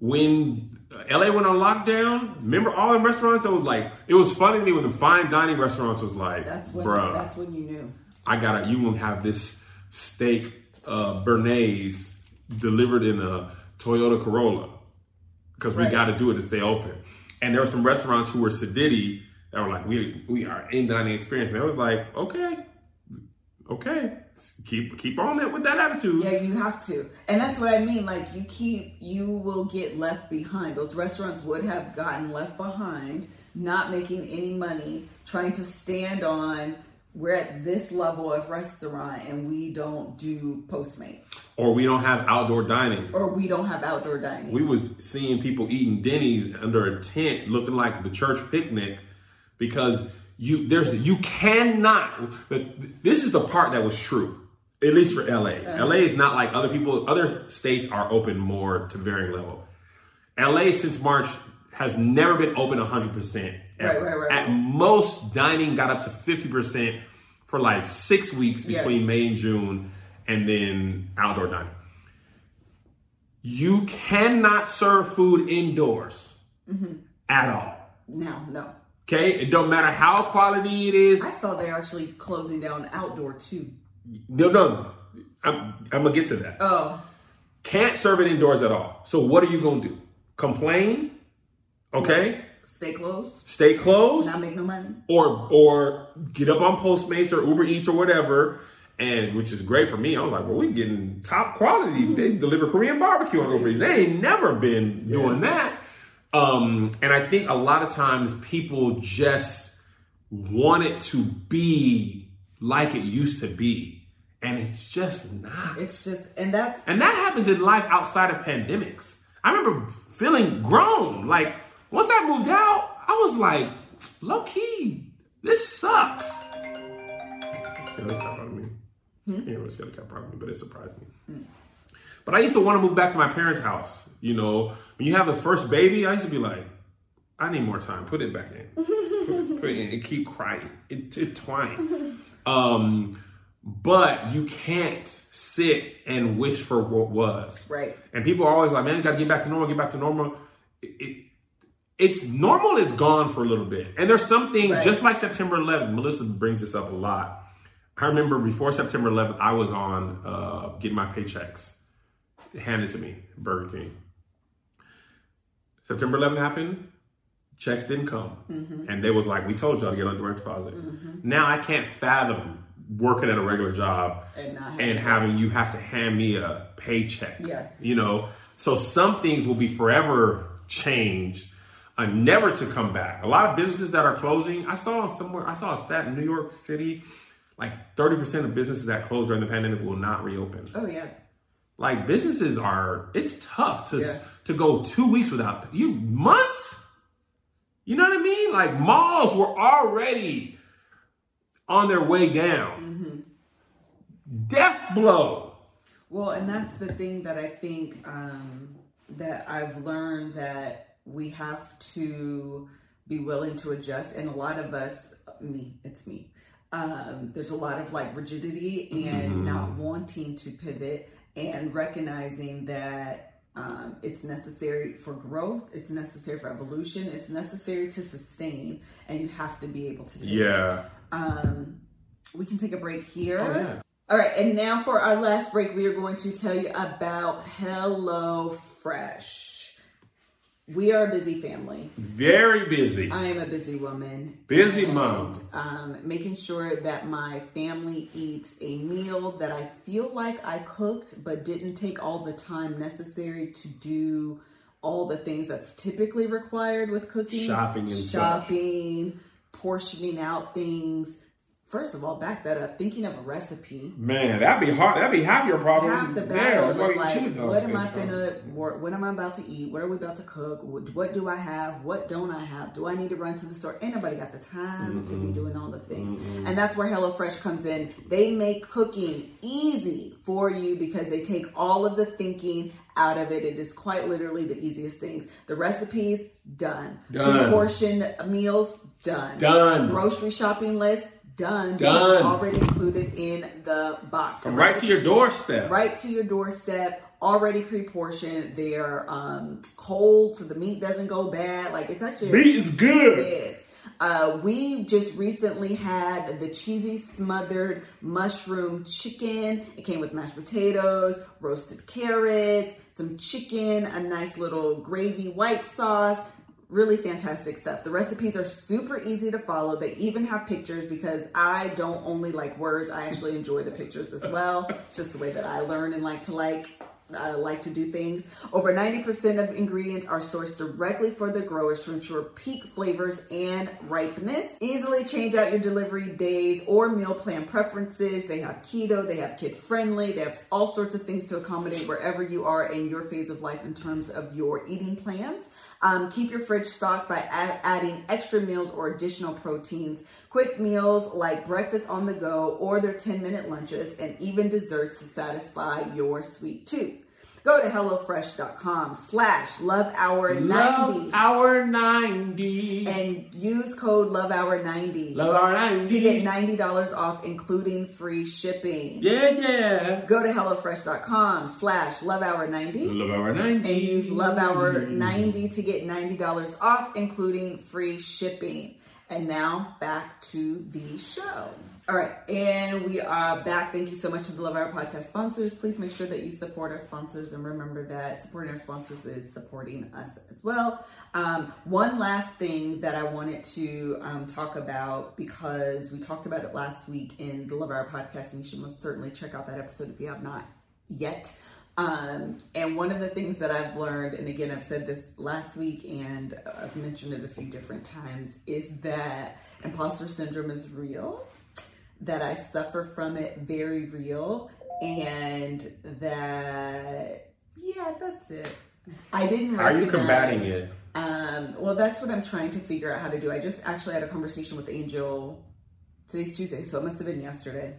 When LA went on lockdown, remember all the restaurants? It was like it was funny to me when the fine dining restaurants was like, That's when bruh, that's when you knew. I gotta you gonna have this steak uh Béarnaise delivered in a Toyota Corolla because we got to do it to stay open. And there were some restaurants who were sedity that were like, we we are in dining experience. And it was like, okay, okay, keep keep on it with that attitude. Yeah, you have to. And that's what I mean. Like you keep you will get left behind. Those restaurants would have gotten left behind, not making any money, trying to stand on we're at this level of restaurant and we don't do Postmate. Or we don't have outdoor dining. Or we don't have outdoor dining. We was seeing people eating Denny's under a tent, looking like the church picnic, because you there's you cannot. This is the part that was true, at least for LA. Uh-huh. LA is not like other people. Other states are open more to varying level. LA since March has never been open 100 percent. Right, right, right, At most, dining got up to 50 percent for like six weeks Yeah. between May and June, and then outdoor dining. You cannot serve food indoors mm-hmm. at all. no, no. Okay, it don't matter how quality it is. I saw they're actually closing down outdoor too. No, no, I'm, I'm gonna get to that. Oh, Can't serve it indoors at all. So what are you gonna do? Complain? Okay, stay closed, stay closed, not make no money. or or get up on Postmates or Uber Eats or whatever. And which is great for me. I was like, well, we getting top quality. They deliver Korean barbecue on Uber Eats. They ain't never been doing that. Um, and I think a lot of times people just want it to be like it used to be. And it's just not. It's just and that's And that happens in life outside of pandemics. I remember feeling grown. Like, once I moved out, I was like, low key, this sucks. It scared the crap out of me. You know, it scared the crap out of me, but it surprised me. But I used to want to move back to my parents' house. You know, when you have the first baby, I used to be like, I need more time. Put it back in. put, put it in and keep crying. It, it twine. Um, but you can't sit and wish for what was. right. And people are always like, man, you gotta get back to normal, get back to normal. It, it, it's normal is gone for a little bit. And there's some things, Right. just like September 11th, Melissa brings this up a lot. I remember before September 11th, I was on uh, getting my paychecks handed to me, Burger King. September 11th happened, checks didn't come. And they was like, we told y'all to get on direct deposit. Now I can't fathom working at a regular job And having and having you have to hand me a paycheck. Yeah. You know, so some things will be forever changed, uh, never to come back. A lot of businesses that are closing, I saw somewhere, I saw a stat in New York City, like 30% of businesses that closed during the pandemic will not reopen. Oh yeah. Like businesses are, it's tough to Yeah. to go two weeks without you months. You know what I mean? Like malls were already on their way down. Death blow. Well, and that's the thing that I think um, that I've learned that we have to be willing to adjust. And a lot of us, me, it's me. Um, there's a lot of like rigidity and not wanting to pivot and recognizing that um, it's necessary for growth, it's necessary for evolution, it's necessary to sustain, and you have to be able to. pivot. Yeah. Um, we can take a break here. Oh, yeah. All right, and now for our last break, we are going to tell you about Hello Fresh. We are a busy family. Very busy. I am a busy woman. Busy And, mom. Um, making sure that my family eats a meal that I feel like I cooked, but didn't take all the time necessary to do all the things that's typically required with cooking. Shopping and shopping, portioning out things. First of all, back that up. Thinking of a recipe. Man, that'd be hard. That'd be half your problem. Half the battle why like, what am I gonna? what, am I about to eat? What are we about to cook? What, do I have? What don't I have? Do I need to run to the store? Ain't nobody got the time to be doing all the things. And that's where HelloFresh comes in. They make cooking easy for you because they take all of the thinking out of it. It is quite literally the easiest things. The recipes, done. Done. Portion meals, done. Done. Grocery shopping list, done. Done. Already included in the box. Come right to your doorstep. right to your doorstep already pre-portioned they're um cold so the meat doesn't go bad like it's actually Meat is good. Yes. Uh, we just recently had the cheesy smothered mushroom chicken. It came with mashed potatoes, roasted carrots, some chicken, a nice little gravy white sauce. Really fantastic stuff. The recipes are super easy to follow. They even have pictures because I don't only like words, I actually enjoy the pictures as well. It's just the way that I learn and like to like uh, like to do things. Over 90% of ingredients are sourced directly for the growers to ensure peak flavors and ripeness. Easily change out your delivery days or meal plan preferences. They have keto, they have kid friendly, they have all sorts of things to accommodate wherever you are in your phase of life in terms of your eating plans. Um, keep your fridge stocked by add- adding extra meals or additional proteins. Quick meals like breakfast on the go or their 10 minute lunches, and even desserts to satisfy your sweet tooth. Go to HelloFresh.com slash Love Hour 90 Love Hour 90. and use code Love Hour 90 Love Hour 90. to get $90 off, including free shipping. Yeah, yeah. Go to HelloFresh.com slash Love Hour 90 Love Hour 90. and use Love Hour 90 to get $90 off, including free shipping. And now back to the show. All right, and we are back. Thank you so much to the Love Hour podcast sponsors. Please make sure that you support our sponsors and remember that supporting our sponsors is supporting us as well. Um, one last thing that I wanted to um, talk about because we talked about it last week in the Love Hour podcast, and you should most certainly check out that episode if you have not yet. Um, and one of the things that I've learned, and again, I've said this last week and I've mentioned it a few different times, is that imposter syndrome is real, that I suffer from it very real, and that, yeah, that's it. I didn't How are you combating it? um, well, that's what I'm trying to figure out how to do. I just actually had a conversation with Angel. Today's Tuesday, so it must have been yesterday.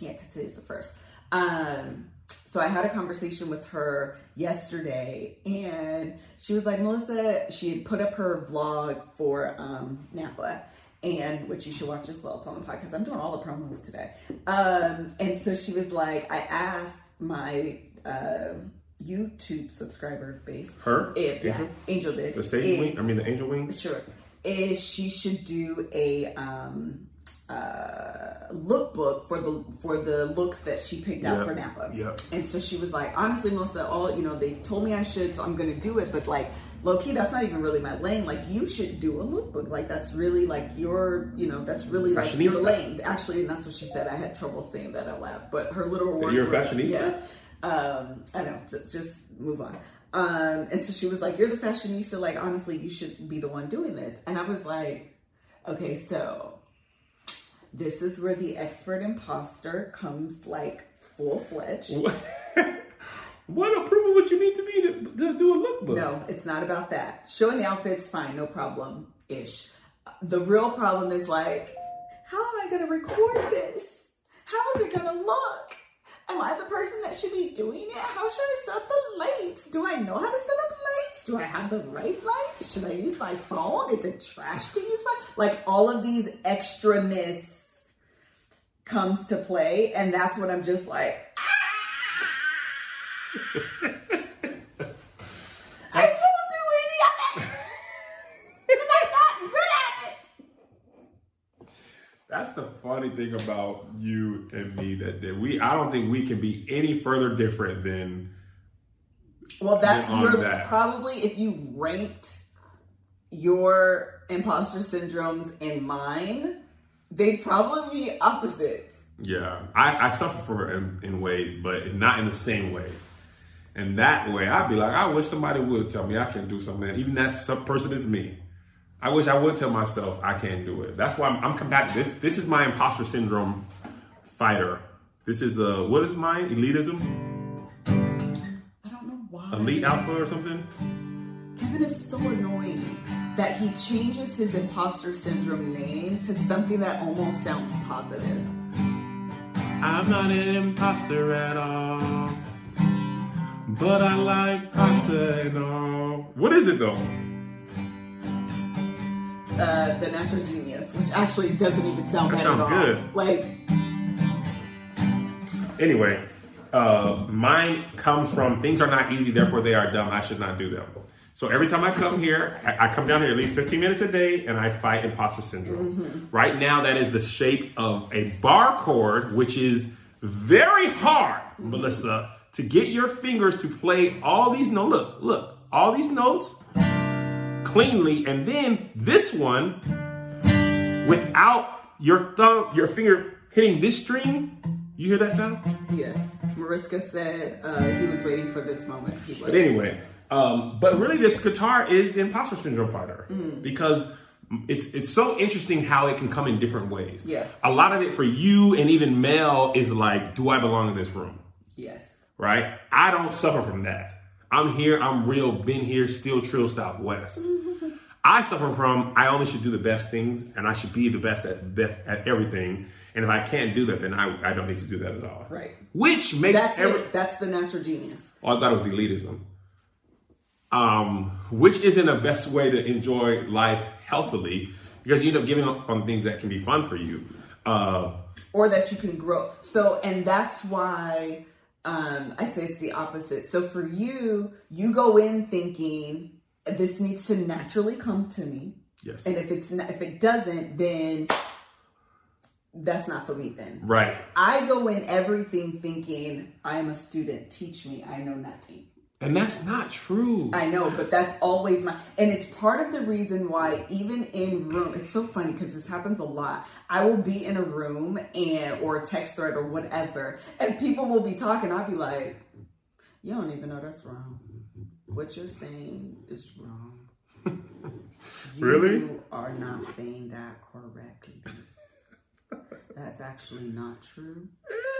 Yeah, because today's the first. Um, so I had a conversation with her yesterday, and she was like, Melissa, she had put up her vlog for um, Napa, and which you should watch as well. It's on the podcast. I'm doing all the promos today. Um, and so she was like, I asked my uh, YouTube subscriber base, Her? if yeah, Angel? Angel did The stage if- wing? I mean, the angel wings? Sure. If she should do a um uh lookbook for the for the looks that she picked out Yep. for Napa. Yep. And so she was like, honestly, Melissa, all you know, they told me I should, so I'm gonna do it, but like low key, that's not even really my lane. Like you should do a lookbook. Like that's really like your, you know, that's really like your lane. Actually, and that's what she said. I had trouble saying that out loud, but her little words you're a fashionista? Yeah. Um, I don't just, just move on. Um, and so she was like, "You're the fashionista. Like, honestly, you should be the one doing this." And I was like, "Okay, so this is where the expert imposter comes like full fledged." what approval would you need to be to, to do a lookbook? No, it's not about that. Showing the outfits, fine, no problem ish. The real problem is like, how am I going to record this? How is it going to look? Am I the person that should be doing it? How should I set up the lights? Do I know how to set up lights? Do I have the right lights? Should I use my phone? Is it trash to use my like all of these extraness comes to play and that's what I'm just like ah! I won't do any of it because I'm not good at it. That's the funny thing about you and me that, that we I don't think we can be any further different than Well, that's that. probably if you ranked your imposter syndromes and mine, they'd probably be opposites. Yeah, I, I suffer from it in, in ways, but not in the same ways. And that way, I'd be like, I wish somebody would tell me I can do something. Even that some person is me. I wish I would tell myself I can't do it. That's why I'm, I'm combating this. This is my imposter syndrome fighter. This is the what is mine? Elitism, I don't know why. elite alpha, or something. Kevin is so annoying that he changes his imposter syndrome name to something that almost sounds positive. I'm not an imposter at all, but I like pasta and all. What is it though? Uh, the natural genius, which actually doesn't even sound That bad sounds at all. good. Like, Anyway, uh, mine comes from things are not easy, therefore they are dumb. I should not do them. So every time I come here, I, I come down here at least 15 minutes a day and I fight imposter syndrome. Right now, that is the shape of a bar chord, which is very hard, Melissa, to get your fingers to play all these notes. Look, look, all these notes cleanly, and then this one without your thumb, your finger hitting this string. You hear that sound? yes, Mariska said uh, he was waiting for this moment. But anyway, um, but really, this guitar is the imposter syndrome fighter because it's it's so interesting how it can come in different ways. Yeah. a lot of it for you and even Mel is like, do I belong in this room? yes. Right? I don't suffer from that. I'm here. I'm real. Been here. Still Trill Southwest. I suffer from I only should do the best things and I should be the best at best at everything. And if I can't do that, then I, I don't need to do that at all. Right. Which makes That's every, it. That's the natural genius. Oh, I thought it was elitism. Um, which isn't the best way to enjoy life healthily because you end up giving up on things that can be fun for you. Uh, or that you can grow. So, and that's why um, I say it's the opposite. So for you, you go in thinking this needs to naturally come to me, yes. and if it's not, if it doesn't, then that's not for me. Then right. I go in everything thinking I am a student. Teach me. I know nothing. And that's not true. I know, but that's always my, and it's part of the reason why even in room, it's so funny because this happens a lot. I will be in a room and or a text thread or whatever, and people will be talking. I'll be like, "You don't even know that's wrong. What you're saying is wrong. Really? You Really? are not saying that correctly. That's actually not true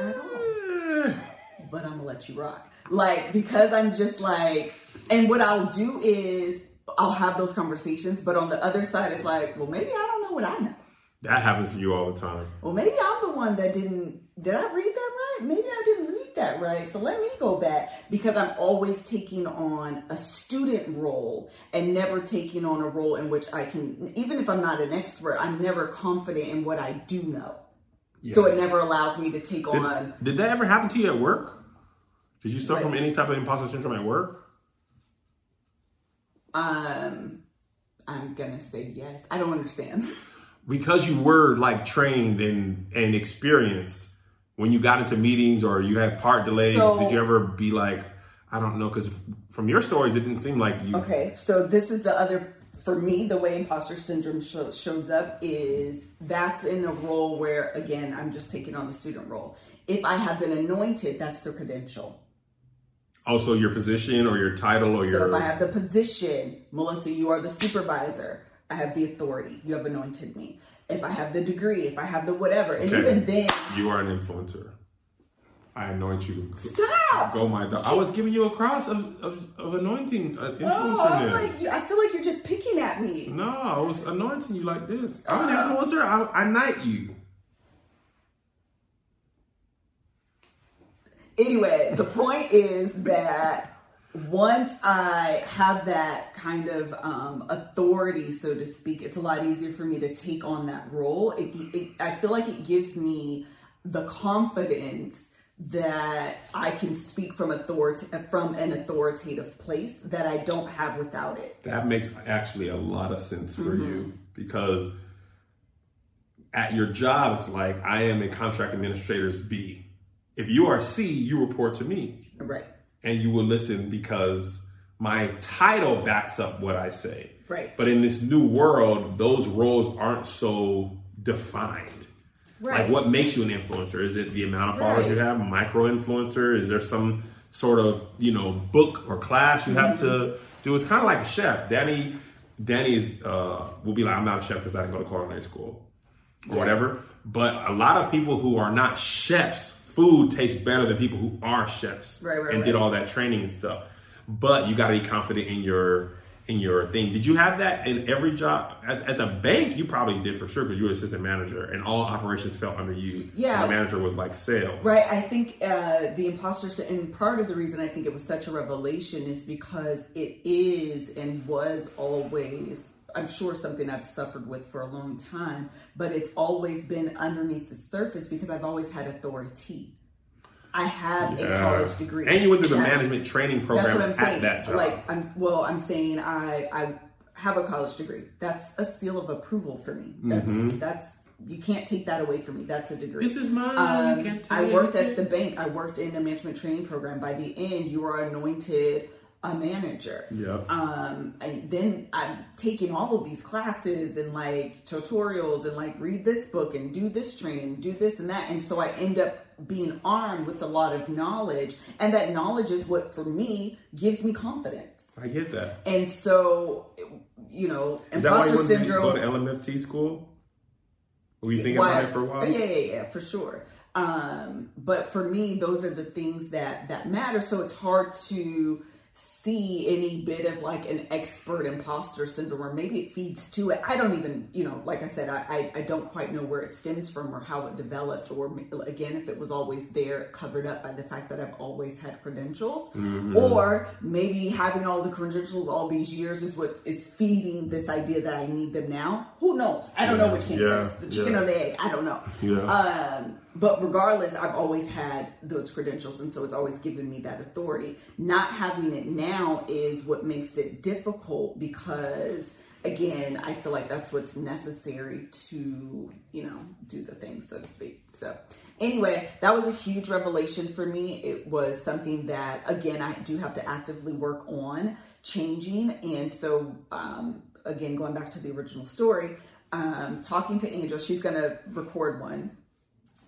at all." but I'm gonna let you rock. Like, because I'm just like, and what I'll do is I'll have those conversations, but on the other side, it's like, well, maybe I don't know what I know. that happens to you all the time. Well, maybe I'm the one that didn't, did I read that right? Maybe I didn't read that right. So let me go back because I'm always taking on a student role and never taking on a role in which I can, even if I'm not an expert, I'm never confident in what I do know. So it never allows me to take Did, on. did that ever happen to you at work? Did you suffer from any type of imposter syndrome at work? Um, I'm gonna say yes. I don't understand. because you were like trained and and experienced when you got into meetings or you had part delays So- did you ever be like i don't know because from your stories it didn't seem like you Okay, so this is the other for me. The way imposter syndrome show, shows up is that's in a role where again I'm just taking on the student role. If I have been anointed, that's the credential. Also your position or your title or So your if I have the position, Melissa, you are the supervisor. I have the authority. You have anointed me. If I have the degree, if I have the whatever, and Okay. even then, you are an influencer i anoint you stop. go my dog i was giving you a cross of, of, of anointing uh, Oh, I'm like, I feel like you're just picking at me. no i was anointing you like this i'm an influencer i, I knight you anyway, the point is that once I have that kind of um, authority, so to speak, it's a lot easier for me to take on that role. It, it, I feel like it gives me the confidence that I can speak from authority from an authoritative place that I don't have without it. That makes actually a lot of sense for Mm-hmm. you because at your job, it's like I am a contract administrator's B. If you are C, you report to me. Right. and you will listen because my title backs up what I say. Right. But in this new world, those roles aren't so defined. Right. Like what makes you an influencer? Is it the amount of followers you have, micro influencer? Is there some sort of, you know, book or class you have to Mm-hmm. do? It's kind of like a chef. Danny Danny's uh will be like, I'm not a chef because I didn't go to culinary school or Yeah. whatever. But a lot of people who are not chefs, food tastes better than people who are chefs Right, right, and did all that training and stuff. But you got to be confident in your in your thing. Did you have that in every job at, at the bank? You probably did for sure because you were assistant manager and all operations fell under you. Yeah. the manager was like sales. Right. I think uh, the imposter, and part of the reason I think it was such a revelation is because it is and was always, I'm sure, something I've suffered with for a long time, but it's always been underneath the surface because I've always had authority. I have a college degree. and you went through the That's- management training program. That's program what I'm at saying. that job. Like I'm well, I'm saying I I have a college degree. That's a seal of approval for me. That's Mm-hmm. that's you can't take that away from me. That's a degree. this is mine. Um, I worked at the bank. I worked in a management training program. By the end, you are anointed a manager. Yeah. Um, and then I'm taking all of these classes and like tutorials and like read this book and do this training, do this and that. And so I end up being armed with a lot of knowledge. And that knowledge is what, for me, gives me confidence. I get that. And so, you know, Is that why you imposter wanted to go syndrome. to LMFT school? Were you thinking Why- about it for a while? Yeah, yeah, yeah, for sure. Um, but for me, those are the things that that matter. So it's hard to see any bit of like an expert imposter syndrome, or maybe it feeds to it. I don't even, you know, like I said, I I, I don't quite know where it stems from or how it developed, or again, if it was always there, covered up by the fact that I've always had credentials, Mm-hmm. or maybe having all the credentials all these years is what is feeding this idea that I need them now. Who knows? I don't know which came yeah, first, the chicken yeah. or the egg. I don't know. Yeah. Um, but regardless, I've always had those credentials, and so it's always given me that authority. Not having it now is what makes it difficult because, again, I feel like that's what's necessary to, you know, do the thing, so to speak. So, anyway, that was a huge revelation for me. It was something that, again, I do have to actively work on changing, and so, um, again, going back to the original story. Um, talking to Angel, she's gonna record one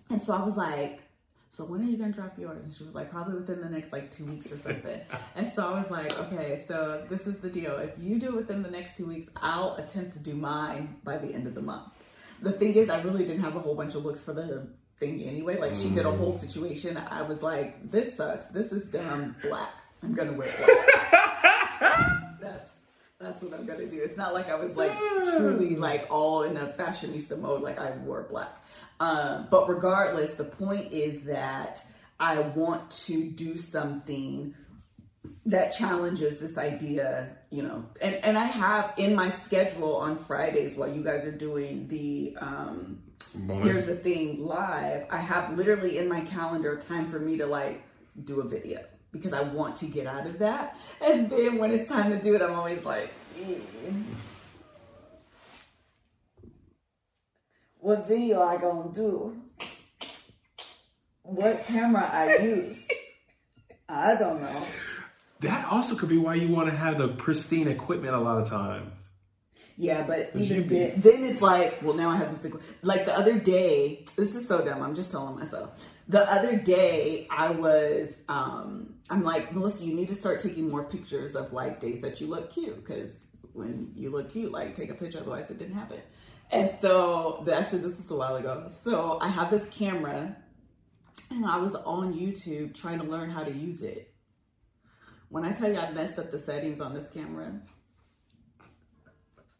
and so I was like, so when are you gonna drop yours? And she was like, probably within the next like two weeks or something. and so I was like, okay, so this is the deal. If you do it within the next two weeks, I'll attempt to do mine by the end of the month. The thing is, I really didn't have a whole bunch of looks for the thing anyway. Like she did a whole mm. situation. I was like, this sucks. This is dumb. Black. I'm gonna wear black. That's that's what I'm gonna do. It's not like I was like truly mm. like all in a fashionista mode, like I wore black. Um, but regardless, the point is that I want to do something that challenges this idea, you know, and, and I have in my schedule on Fridays while you guys are doing the um Bonus. here's the thing live, I have literally in my calendar time for me to like do a video because I want to get out of that. And then when it's time to do it, I'm always like, "Eh." What video I gonna do? What camera I use? I don't know. That also could be why you want to have the pristine equipment a lot of times. Yeah, but even then, then it's like, well, now I have this. Like the other day, this is so dumb. I'm just telling myself. The other day, I was, um, I'm like, Melissa, you need to start taking more pictures of like days that you look cute because when you look cute, like take a picture, otherwise it didn't happen. And so, actually, this was a while ago. So I have this camera, and I was on YouTube trying to learn how to use it. When I tell you I messed up the settings on this camera,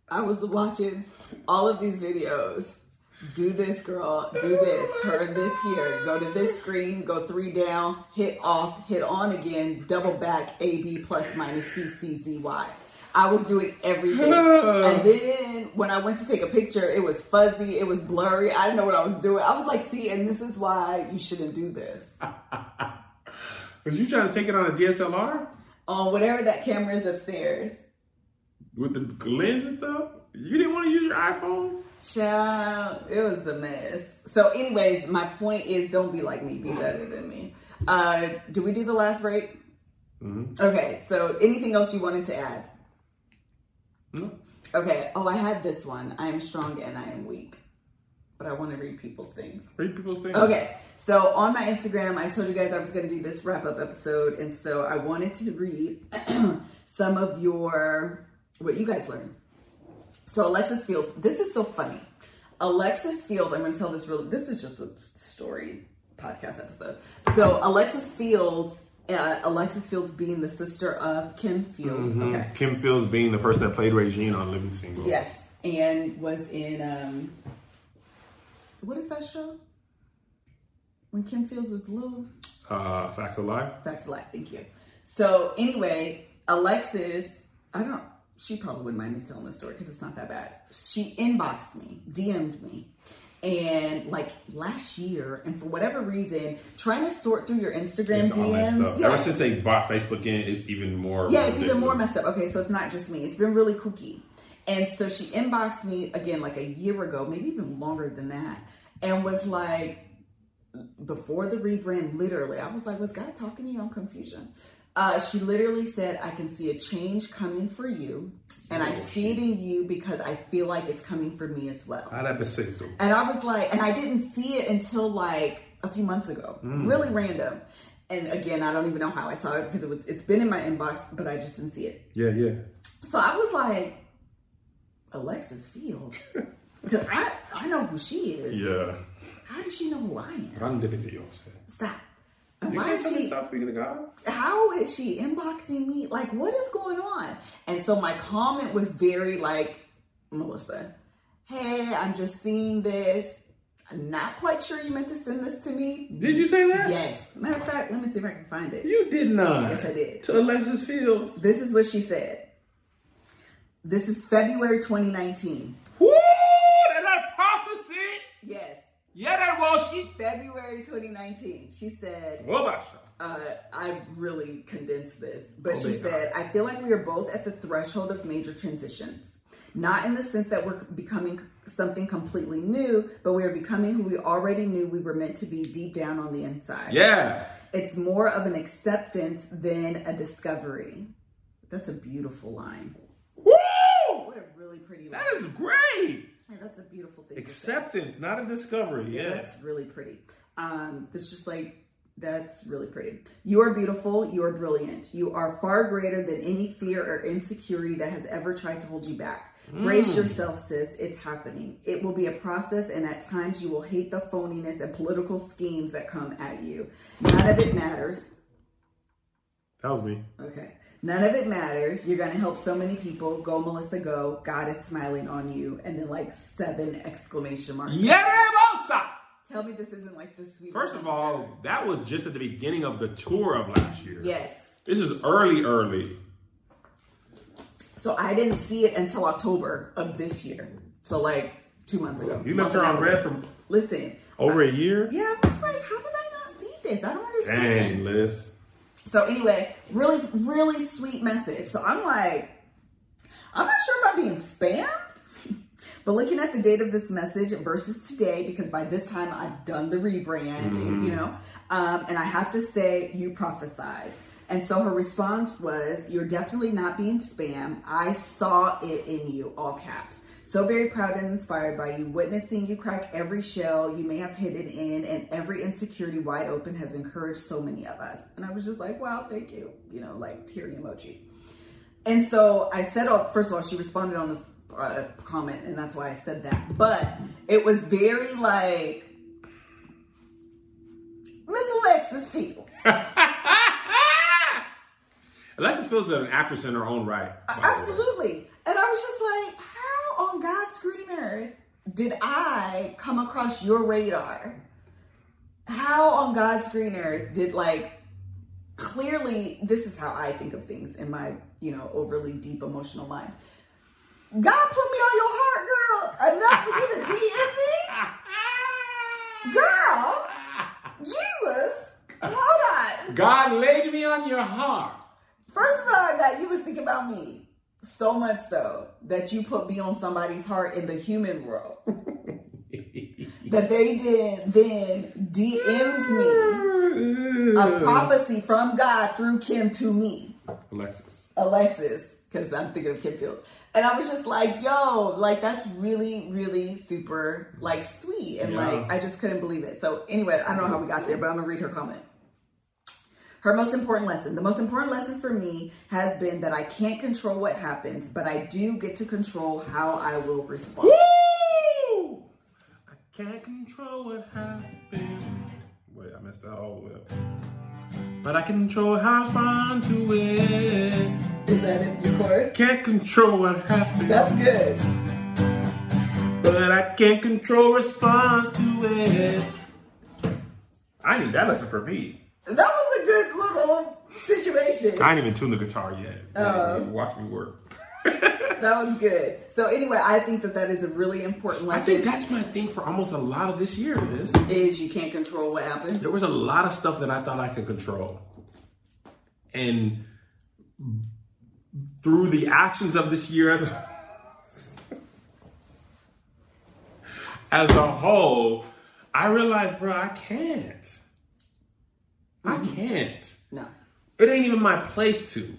I was watching all of these videos. Do this, girl. Do this. Turn this here. Go to this screen. Go three down. Hit off. Hit on again. Double back. A B plus minus C C Z Y. I was doing everything, and then when I went to take a picture, it was fuzzy. It was blurry. I didn't know what I was doing. I was like, "See, and this is why you shouldn't do this Was you trying to take it on a DSLR on whatever that camera is upstairs." with the lens and stuff? You didn't want to use your iPhone? Child, it was a mess. So, anyways, my point is don't be like me, be better than me. Uh, do we do the last break? Okay, so anything else you wanted to add? No. Okay, oh, I had this one. I am strong and I am weak. But I want to read people's things. Read people's things. Okay, so on my Instagram, I told you guys I was going to do this wrap up episode, and so I wanted to read some of your what you guys learned. So Alexis Fields, this is so funny. Alexis Fields, I'm going to tell this real. This is just a story podcast episode. So Alexis Fields, uh, Alexis Fields being the sister of Kim Fields. Mhm. Okay. Kim Fields being the person that played Regine on Living Single. Yes, and was in um, what is that show? When Kim Fields was little. Uh, Facts of Life. Facts of life. Thank you. So anyway, Alexis, I don't. She probably wouldn't mind me telling this story because it's not that bad. She inboxed me, DM'd me, and like last year, and for whatever reason, trying to sort through your Instagram It's DMs. stuff. Yeah. Ever since they bought Facebook in, it's even more. Yeah, it's even more messed up. Okay, so it's not just me. It's been really kooky. And so she inboxed me again like a year ago, maybe even longer than that, and was like, before the rebrand, literally, I was like, was God talking to you on confusion? Uh, she literally said, I can see a change coming for you, and I see it in you because I feel like it's coming for me as well. I'd have to. And I was like, and I didn't see it until like a few months ago. Really random. And again, I don't even know how I saw it because it was it's been in my inbox, but I just didn't see it. Yeah, yeah. So I was like, Alexis Fields. Because I, I know who she is. Yeah. How does she know who I am? Stop. You why is she stop speaking to God. how is she inboxing me? Like, what is going on? And so my comment was very like, Melissa, hey, I'm just seeing this. I'm not quite sure you meant to send this to me. Did you say that? Yes. Matter of fact, let me see if I can find it. You did not. Yes, I did. To Alexis Fields. This is what she said. This is February 2019. Woo! That that prophecy. Yes. Yeah, that was she. February 2019. She said, What about uh, I really condensed this, but Oh, she said, I feel like we are both at the threshold of major transitions. Not in the sense that we're becoming something completely new, but we are becoming who we already knew we were meant to be deep down on the inside. Yeah. It's more of an acceptance than a discovery. That's a beautiful line. Woo! What a really pretty line. That is great. Yeah, that's a beautiful thing. Acceptance, not a discovery. Yeah, Yeah. that's really pretty. Um, that's just like that's really pretty. You are beautiful. You are brilliant. You are far greater than any fear or insecurity that has ever tried to hold you back. Brace yourself, sis. It's happening. It will be a process, and at times you will hate the phoniness and political schemes that come at you. None of it matters. That was me. Okay. None of it matters. You're going to help so many people. Go, Melissa, go. God is smiling on you. And then, like, seven exclamation marks. Yeah, Yeremosa! Tell me this isn't like the sweet. First of all, that was just at the beginning of the tour of last year. Yes. This is early, early. So I didn't see it until October of this year. So like two months ago. You left her on red for Listen. over a year? Yeah, I was like, how did I not see this? I don't understand. Dang, Liz. So anyway, really, really sweet message. So I'm like, I'm not sure if I'm being spammed. But looking at the date of this message versus today, because by this time I've done the rebrand, and, you know, um, and I have to say, you prophesied. And so her response was, You're definitely not being spam. I saw it in you, all caps. So very proud and inspired by you, witnessing you crack every shell you may have hidden in, and every insecurity wide open has encouraged so many of us. And I was just like, Wow, thank you. You know, like teary emoji. And so I said, oh, first of all, she responded on this uh, comment, and that's why I said that. But it was very like, Miss Alexis Fields. Alexis Fields is an actress in her own right. Absolutely. And I was just like, on God's green earth did I come across your radar? How on God's green earth did like clearly this is how I think of things in my, you know, overly deep emotional mind. God put me on your heart, girl, enough for you to DM me? Girl, Jesus, hold on. God laid me on your heart. First of all, that you was thinking about me so much so that you put me on somebody's heart in the human world that they did then DM'd me a prophecy from God through Kim to me, Alexis. Alexis, because I'm thinking of Kim Field. And I was just like, yo, like that's really, really super like sweet. And Yeah. like I just couldn't believe it. So anyway, I don't know how we got there, but I'm gonna read her comment. Her most important lesson. The most important lesson for me has been that I can't control what happens, but I do get to control how I will respond. Woo! I can't control what happens. Wait, I messed that all the way up. But I can control how I respond to it. Is that in your chord? Can't control what happens. That's good. but I can't control response to it. I need that lesson for me. That was a good little situation. I ain't even tuned the guitar yet. Oh. Watch me work. That was good. So anyway, I think that that is a really important lesson. I think that's my thing for almost a lot of this year. This is you can't control what happens. there was a lot of stuff that I thought I could control, and through the actions of this year as a, as a whole, I realized, bro, I can't. I can't. No. It ain't even my place to.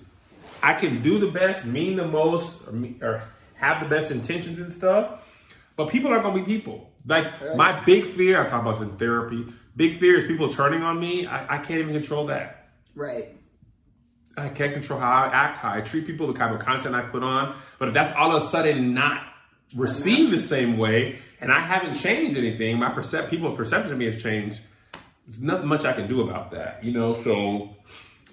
I can do the best, mean the most, or, me- or have the best intentions and stuff, but people are gonna be people. Like my big fear, I talk about this in therapy. Big fear is people turning on me. I, I can't even control that. Right. I can't control how I act, how I treat people, the kind of content I put on. But if that's all of a sudden not received the same way, and I haven't changed anything, my percep- people's perception of me has changed. There's nothing much I can do about that, you know. So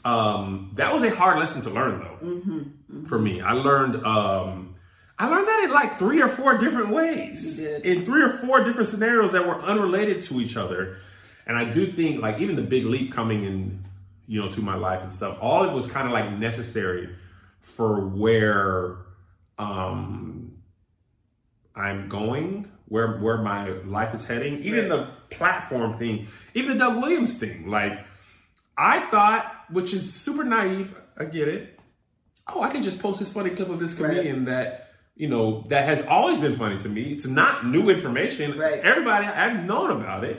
um, that was a hard lesson to learn, though, for me. I learned um, I learned that in like three or four different ways, in three or four different scenarios that were unrelated to each other. And I do think, like, even the big leap coming in, you know, to my life and stuff, all it was kind of like necessary for where um, I'm going, where where my life is heading. Even Right. the platform thing, even the Doug Williams thing. Like, I thought, which is super naive, I get it. Oh, I can just post this funny clip of this Right. comedian that you know that has always been funny to me. It's not new information. Right. Everybody I've known about it.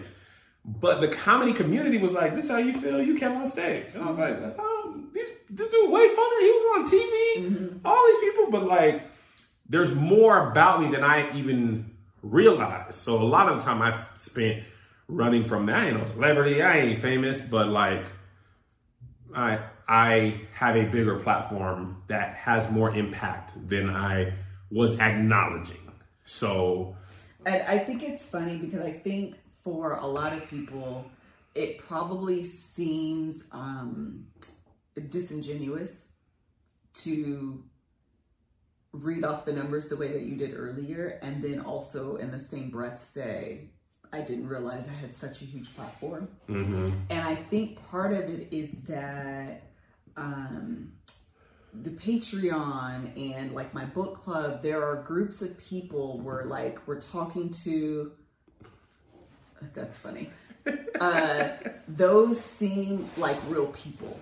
But the comedy community was like, "This is how you feel? You came on stage," and I was mm-hmm. like, "Oh, this, this dude way funner. He was on TV. Mm-hmm. All these people, but like, there's more about me than I even realized. So a lot of the time I've spent running from that. I ain't no celebrity. I ain't famous, but like, I I have a bigger platform that has more impact than I was acknowledging. So And I think it's funny because I think for a lot of people, it probably seems um, disingenuous to read off the numbers the way that you did earlier, and then also in the same breath say, I didn't realize I had such a huge platform. And I think part of it is that um, the Patreon and like my book club, there are groups of people where like we're talking to. That's funny. Uh, those seem like real people.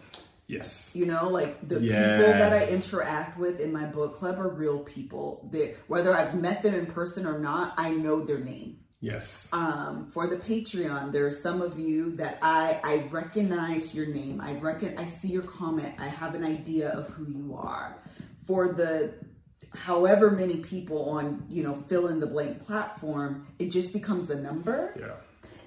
Yes, You know, like the people that I interact with in my book club are real people. That whether I've met them in person or not, I know their name yes, um, for the Patreon, there are some of you that I I recognize your name. I reckon I see your comment. I have an idea of who you are. For the however many people on you know fill in the blank platform, it just becomes a number. yeah.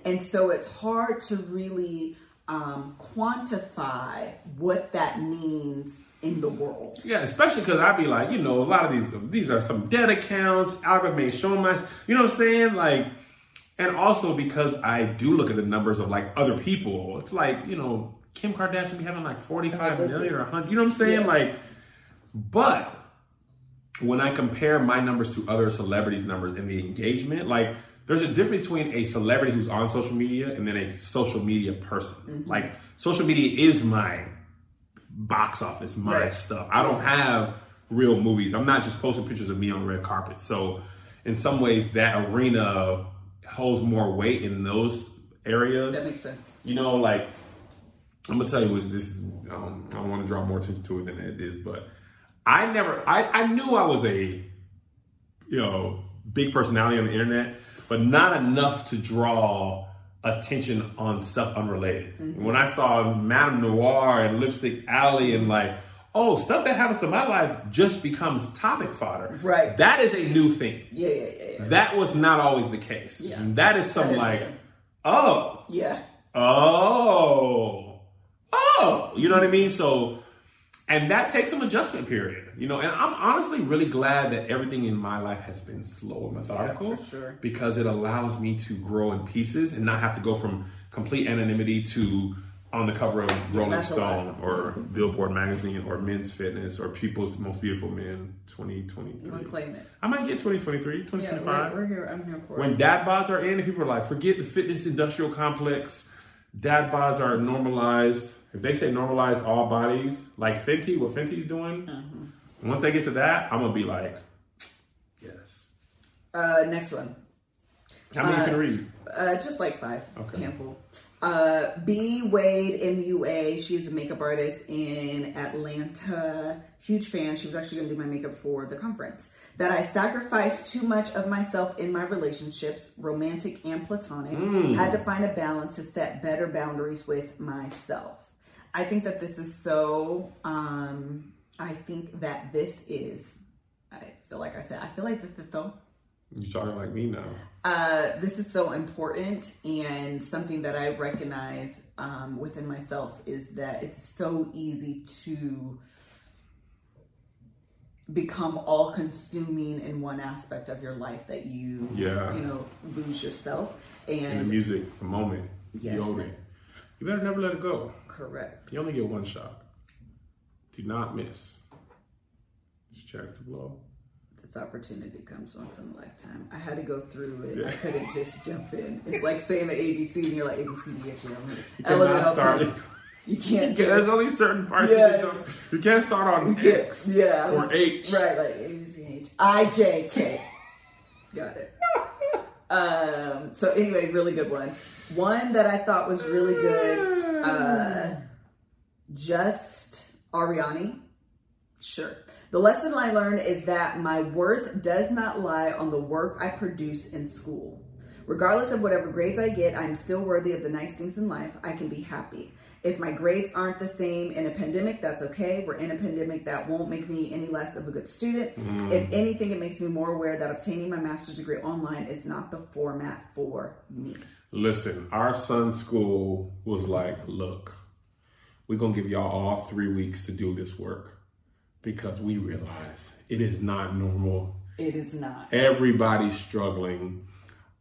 And so it's hard to really um, quantify what that means in the world. Yeah, especially because I'd be like, you know, a lot of these these are some dead accounts. Algorithm ain't showing my, you know what I'm saying? Like, and also because I do look at the numbers of like other people. It's like, you know, Kim Kardashian be having like 45 those million or 100. You know what I'm saying? Yeah. Like, but when I compare my numbers to other celebrities' numbers and the engagement, like there's a difference between a celebrity who's on social media and then a social media person. Like social media is my box office, my Right. stuff. I don't have real movies. I'm not just posting pictures of me on red carpet. So in some ways that arena holds more weight in those areas. That makes sense. You know, like I'm gonna tell you what this. Um, I don't want to draw more attention to it than it is, but I never. I I knew I was a, you know, big personality on the internet, but not enough to draw attention on stuff unrelated. Mm-hmm. When I saw MadameNoire and Lipstick Alley and like, oh, stuff that happens to my life just becomes topic fodder. Right. That is a new thing. Yeah, yeah, yeah, yeah. That was not always the case. Yeah. That is some That is like, new. oh, Yeah. oh, oh, you know what I mean? So, and that takes some adjustment period, you know. And I'm honestly really glad that everything in my life has been slow and methodical, for sure. because it allows me to grow in pieces and not have to go from complete anonymity to on the cover of Rolling that's. Stone or Billboard magazine or Men's Fitness or People's Most Beautiful Men 2023. I'm claim it. I might get 2023, Yeah, 2025 we're, we're here. I'm here for when it. dad bods are in and people are like, forget the fitness industrial complex, dad bods are normalized. If they say normalize all bodies, like Fenty, what Fenty's doing, Mm-hmm. Once I get to that, I'm gonna be like, yes. Uh, next one. How many you can read? Uh, just like five. Okay. Handful. Uh, B Wade MUA. She's a makeup artist in Atlanta. Huge fan. She was actually going to do my makeup for the conference. That I sacrificed too much of myself in my relationships, romantic and platonic. Had to find a balance to set better boundaries with myself. I think that this is so. Um, I think that this is. I feel like I said. I feel like this is so You're talking like me now? uh, this is so important and something that I recognize um, within myself is that it's so easy to become all consuming in one aspect of your life that you Yeah. you know lose yourself In the and music, the moment, Yes. you own it. You better never let it go. correct You only get one shot. Do not miss. This chance to blow. this opportunity comes once in a lifetime I had to go through it I couldn't just jump in it's like saying the ABC and you're like ABC D F G You L M N cannot O start. P. you can't There's only certain parts Yeah. you, you can't start on X yeah or H. Right, like A, B, C, H. I, J, K. Got it. um, so anyway, really good one. One that I thought was really good, uh, just Ariani. Sure. The lesson I learned is that my worth does not lie on the work I produce in school. Regardless of whatever grades I get, I'm still worthy of the nice things in life. I can be happy. If my grades aren't the same in a pandemic, that's okay. We're in a pandemic that won't make me any less of a good student. Mm-hmm. If anything, it makes me more aware that obtaining my master's degree online is not the format for me. Listen, our son's school was like, look, we're going to give y'all all three weeks to do this work because we realize it is not normal. It is not. Everybody's struggling.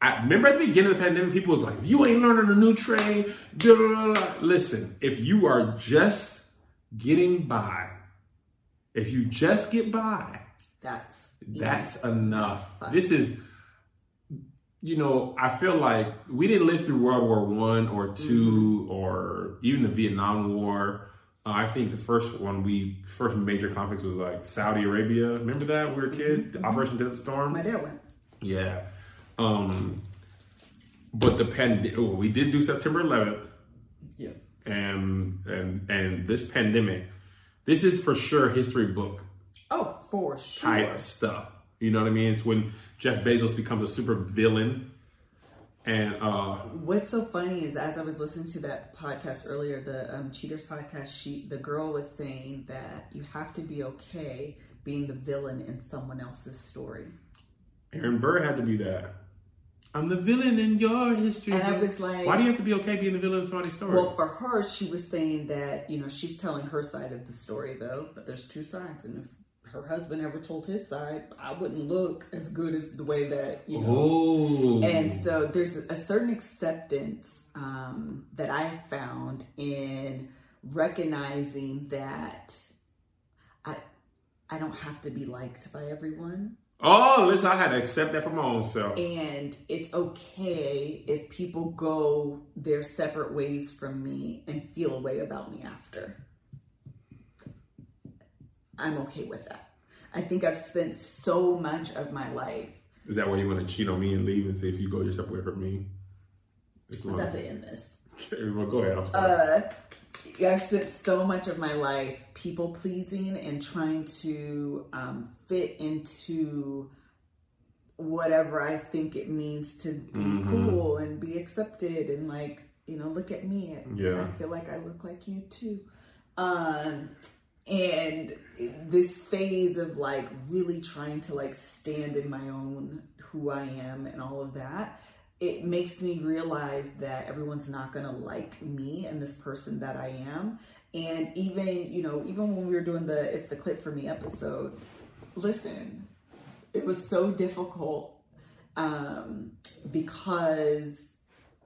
I remember at the beginning of the pandemic, people was like, if you ain't learning a new trade, blah, blah, blah, blah." listen, if you are just getting by, if you just get by, That's that's enough. This is, you know, I feel like we didn't live through World War One or 2 or even the Vietnam War. Uh, I think the first one we first major conflict was like Saudi Arabia. Remember that when we were kids, the Operation Desert Storm. my dad went. Yeah. Um, but the pandemic, Well, we did do September 11th Yeah. and, and, and this pandemic, this is for sure history book Oh, for sure. type stuff. You know what I mean? It's when Jeff Bezos becomes a super villain and, uh, What's so funny is as I was listening to that podcast earlier, the um, Cheaters podcast, she the girl was saying that you have to be okay being the villain in someone else's story. Aaron Burr had to be that. I'm the villain in your history. And I book." was like- why do you have to be okay being the villain in somebody's story? Well, for her, she was saying that you know she's telling her side of the story though, but there's two sides, and if her husband ever told his side, I wouldn't look as good as the way that you know. oh, And so there's a certain acceptance um, that I found in recognizing that I I don't have to be liked by everyone. oh, listen, I had to accept that for my own self. And it's okay if people go their separate ways from me and feel a way about me after. I'm okay with that. I think I've spent so much of my life. Is that why you want to cheat on me and leave and say if you go your separate way from me? It's I'm long. about to end this. Well, go ahead. I'm sorry. Uh, I've spent so much of my life people pleasing and trying to um, fit into whatever I think it means to be Mm-hmm. cool and be accepted and like, you know, look at me. Yeah. I feel like I look like you too. Um, and this phase of like really trying to like stand in my own who I am and all of that, it makes me realize that everyone's not gonna like me and this person that I am. And even, you know, even when we were doing the It's the Clip for Me episode, listen, it was so difficult um, because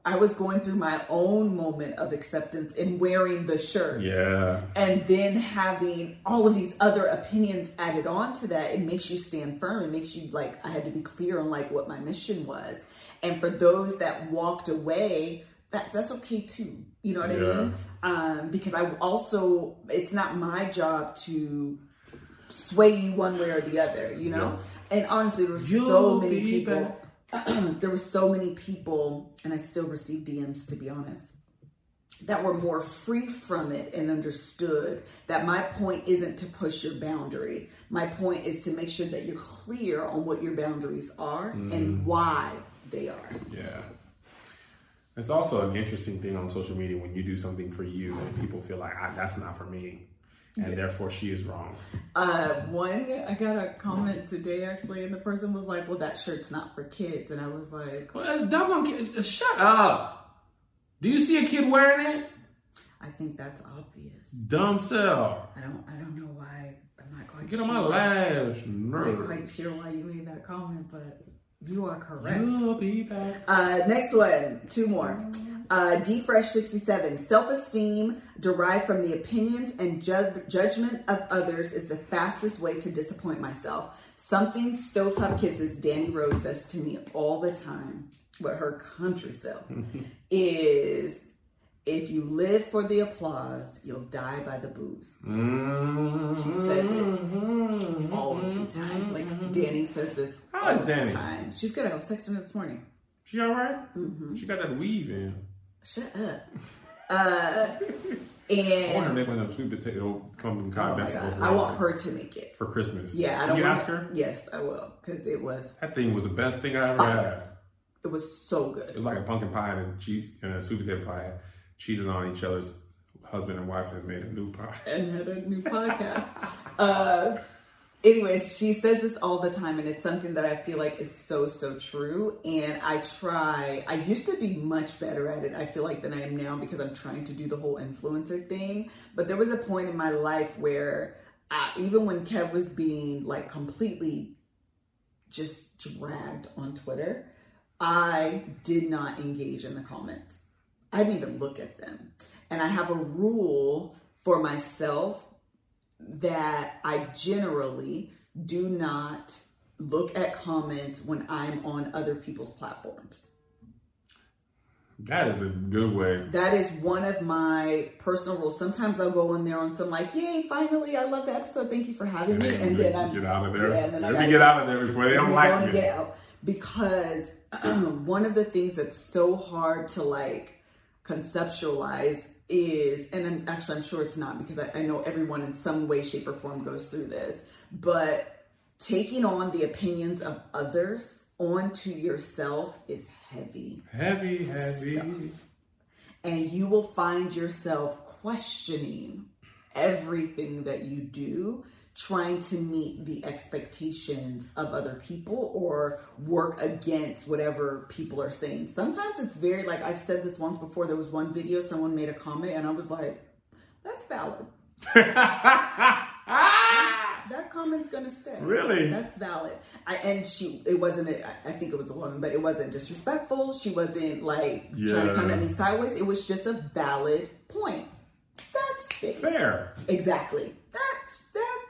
I was going through my own moment of acceptance in wearing the shirt. Yeah. and then having all of these other opinions added on to that it makes you stand firm. It makes you like i had to be clear on like what my mission was. And for those that walked away that that's okay too. You know what i mean? Um because i also it's not my job to sway you one way or the other you know? And honestly there were so many people there were so many people and i still receive dms to be honest that were more free from it and understood that my point isn't to push your boundary. My point is to make sure that you're clear on what your boundaries are and why they are. Yeah. It's also an interesting thing on social media when you do something for you and people feel like "Ah, that's not for me, and therefore she is wrong. Uh, one, I got a comment today actually, and the person was like, "Well, that shirt's not for kids," and I was like, Well, "Dumb on kid, uh, shut up. Do you see a kid wearing it? "I think that's obvious. Dumb cell. I don't, I don't know why. I'm not quite Get sure. on my last I'm not quite sure why you made that comment, but you are correct." You'll be back. Uh, next one, two more. Uh, D Fresh 67. Self esteem derived from the opinions and ju- judgment of others is the fastest way to disappoint myself. Something Stovetop Kisses Danny Rose says to me all the time with her country self is if you live for the applause, you'll die by the boos. Mm-hmm. She says it all the time. Mm-hmm. Like Danny says this How is all Danny? the time. She's good. I was texting her this morning. She all right? Mm-hmm. She got that weave in. Shut up. Uh, and I want her to make one of them sweet potato pumpkin oh vegetables I want her to make it. for Christmas. Yeah, I don't you want ask her? Yes, I will because it was That thing was the best thing I ever had. it was so good. It was like a pumpkin pie and a cheese and a sweet potato pie. Cheated on each other's husband and wife and made a new pie. And had a new podcast. uh, anyways, she says this all the time, and it's something that I feel like is so so true. And I try. I used to be much better at it. I feel like than I am now because I'm trying to do the whole influencer thing. But there was a point in my life where, I, even when Kev was being like completely just dragged on Twitter, I did not engage in the comments. I didn't even look at them. And I have a rule for myself that I generally do not look at comments when I'm on other people's platforms. That is a good way. That is one of my personal rules. Sometimes I'll go in there on some like, yay, finally, I love the episode. Thank you for having And me. And then I'm get out of there. Yeah, and then Let gotta- me get out of there before they don't like me. get out because one of the things that's so hard to like conceptualize is and I'm actually I'm sure it's not because I, I know everyone in some way shape or form goes through this but taking on the opinions of others onto yourself is heavy Heavy, heavy. Stuff. and you will find yourself questioning everything that you do trying to meet the expectations of other people or work against whatever people are saying sometimes it's very like i've said this once before there was one video someone made a comment and i was like that's valid that comment's gonna stay. Really? That's valid. I, and she, it wasn't. A, I- think it was a woman, but it wasn't disrespectful. She wasn't like trying to come at me sideways. It was just a valid point. That's. Fair. Exactly.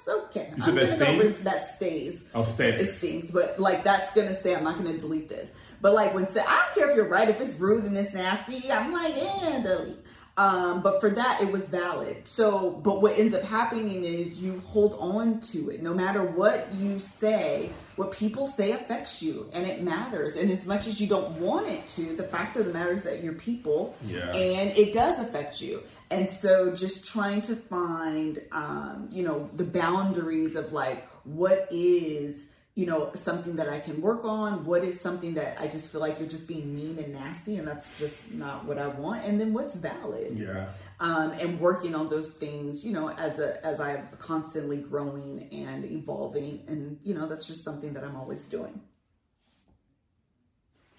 Okay. You said I'm that gonna go with- stays? that stays. Oh, stays. It stings, but like that's gonna stay. I'm not gonna delete this. But like when say, I don't care if you're right. If it's rude and it's nasty, I'm like, yeah, delete. Um, but for that, it was valid. So, but what ends up happening is you hold on to it. No matter what you say, what people say affects you and it matters. And as much as you don't want it to, the fact of the matter is that you're people Yeah. and it does affect you. And so just trying to find, um, you know, the boundaries of like what is, you know, something that I can work on? What is something that I just feel like you're just being mean and nasty and that's just not what I want? And then what's valid? Yeah. Um, and working on those things, you know, as a as I'm constantly growing and evolving, and you know, that's just something that I'm always doing.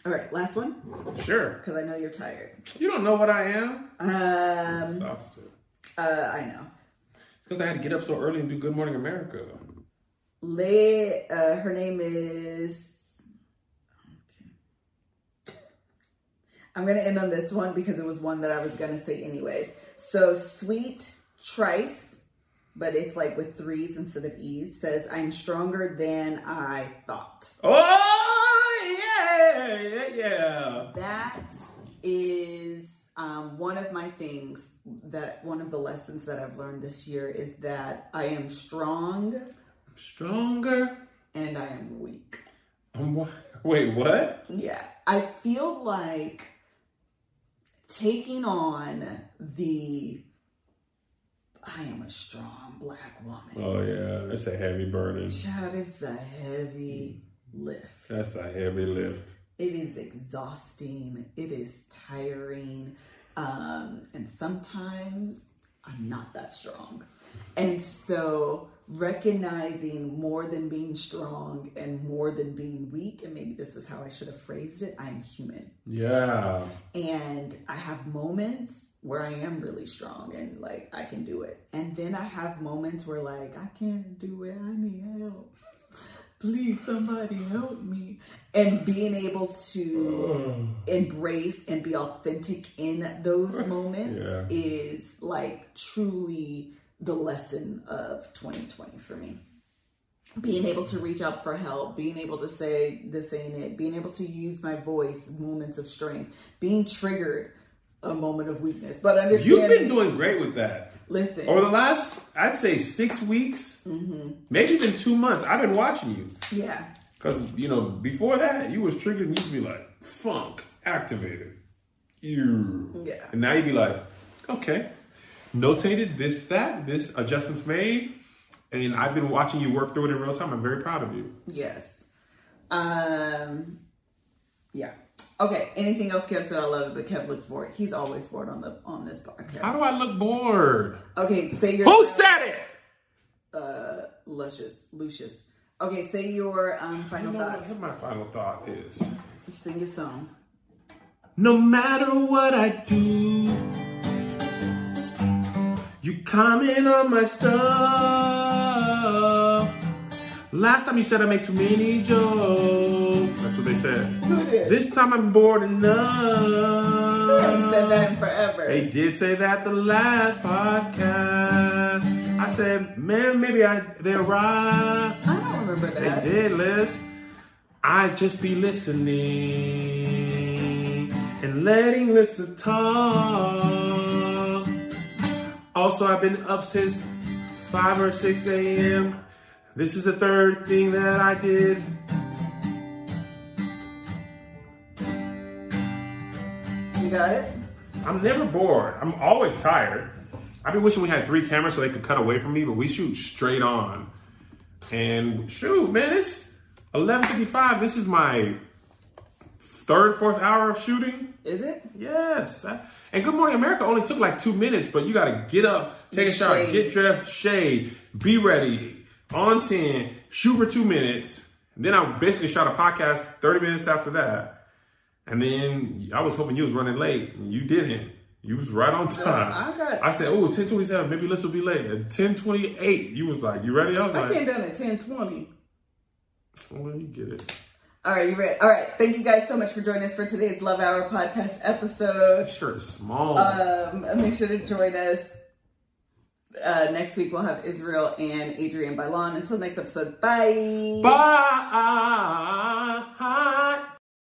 All right, last one Sure. because I know you're tired. You don't know what I am? Um, Exhausted. uh, I know. It's because I had to get up so early and do Good Morning America. Le, uh, her name is. Okay. I'm gonna end on this one because it was one that I was gonna say anyways. So sweet Trice, but it's like with threes instead of e's. Says I'm stronger than I thought. Oh, yeah, yeah, yeah. That is um, one of my things that one of the lessons that I've learned this year is that I am strong I'm Stronger. and I am weak. Um, wha- wait, what? Yeah, I feel like taking on the I am a strong black woman. Oh, yeah. That's a heavy burden. Child, it's a heavy lift. That's a heavy lift. It is exhausting. It is tiring. Um, and sometimes I'm not that strong. And so recognizing more than being strong and more than being weak, and maybe this is how I should have phrased it, I'm human. Yeah. And I have moments where I am really strong and like I can do it. And then I have moments where like I can't do it. I need help. Please, somebody help me. And being able to embrace and be authentic in those moments Yeah. is like truly the lesson of 2020 for me being able to reach out for help, being able to say this ain't it, being able to use my voice, moments of strength, being triggered, a moment of weakness. But understanding, You've been doing great with that. Listen, Over the last, I'd say six weeks, maybe even two months, I've been watching you. yeah, Because, you know, before that, you was triggered and you'd be like, funk, activated. You. Yeah. And now you'd be like, okay, notated this, that, this adjustments made. And I've been watching you work through it in real time. I'm very proud of you. yes, um, yeah. Okay. Anything else Kev said? I love it, but Kev looks bored. He's always bored on the on this podcast. How do I look bored? Okay, say your Who said it? uh, luscious, Lucius. Okay, say your um You final know thoughts. what my final thought is? Sing your song. No matter what I do, you comment on my stuff. Last time you said I make too many jokes. That's what they said. Who did? This time I'm bored I haven't said that in forever. They did say that the last podcast. I said, man, maybe I they're right. I don't remember that. They did, Liz. I just be listening and letting Lisa talk. Also, I've been up since 5 or 6 a.m. This is the third thing that I did. You got it. I'm never bored. I'm always tired. I've been wishing we had three cameras so they could cut away from me, but we shoot straight on. And shoot, man, it's 11:55. This is my third, fourth hour of shooting. Is it? Yes. And Good Morning America only took like two minutes, but you got to get up, take a shower, get dressed, shade, be ready, on 10, shoot for two minutes. Then I basically shot a podcast 30 minutes after that. And then I was hoping you was running late. and You didn't. You was right on time. I got- I said, oh, 1027, maybe this will be late. At 1028, you was like, you ready? I was I like, came down at ten twenty. well, you get it. All right, you ready? All right. Thank you guys so much for joining us for today's Love Hour podcast episode. Shirt small. Um, make sure to join us. Uh, next week we'll have Israel and Adrienne Bailon. Until next episode, bye. Bye.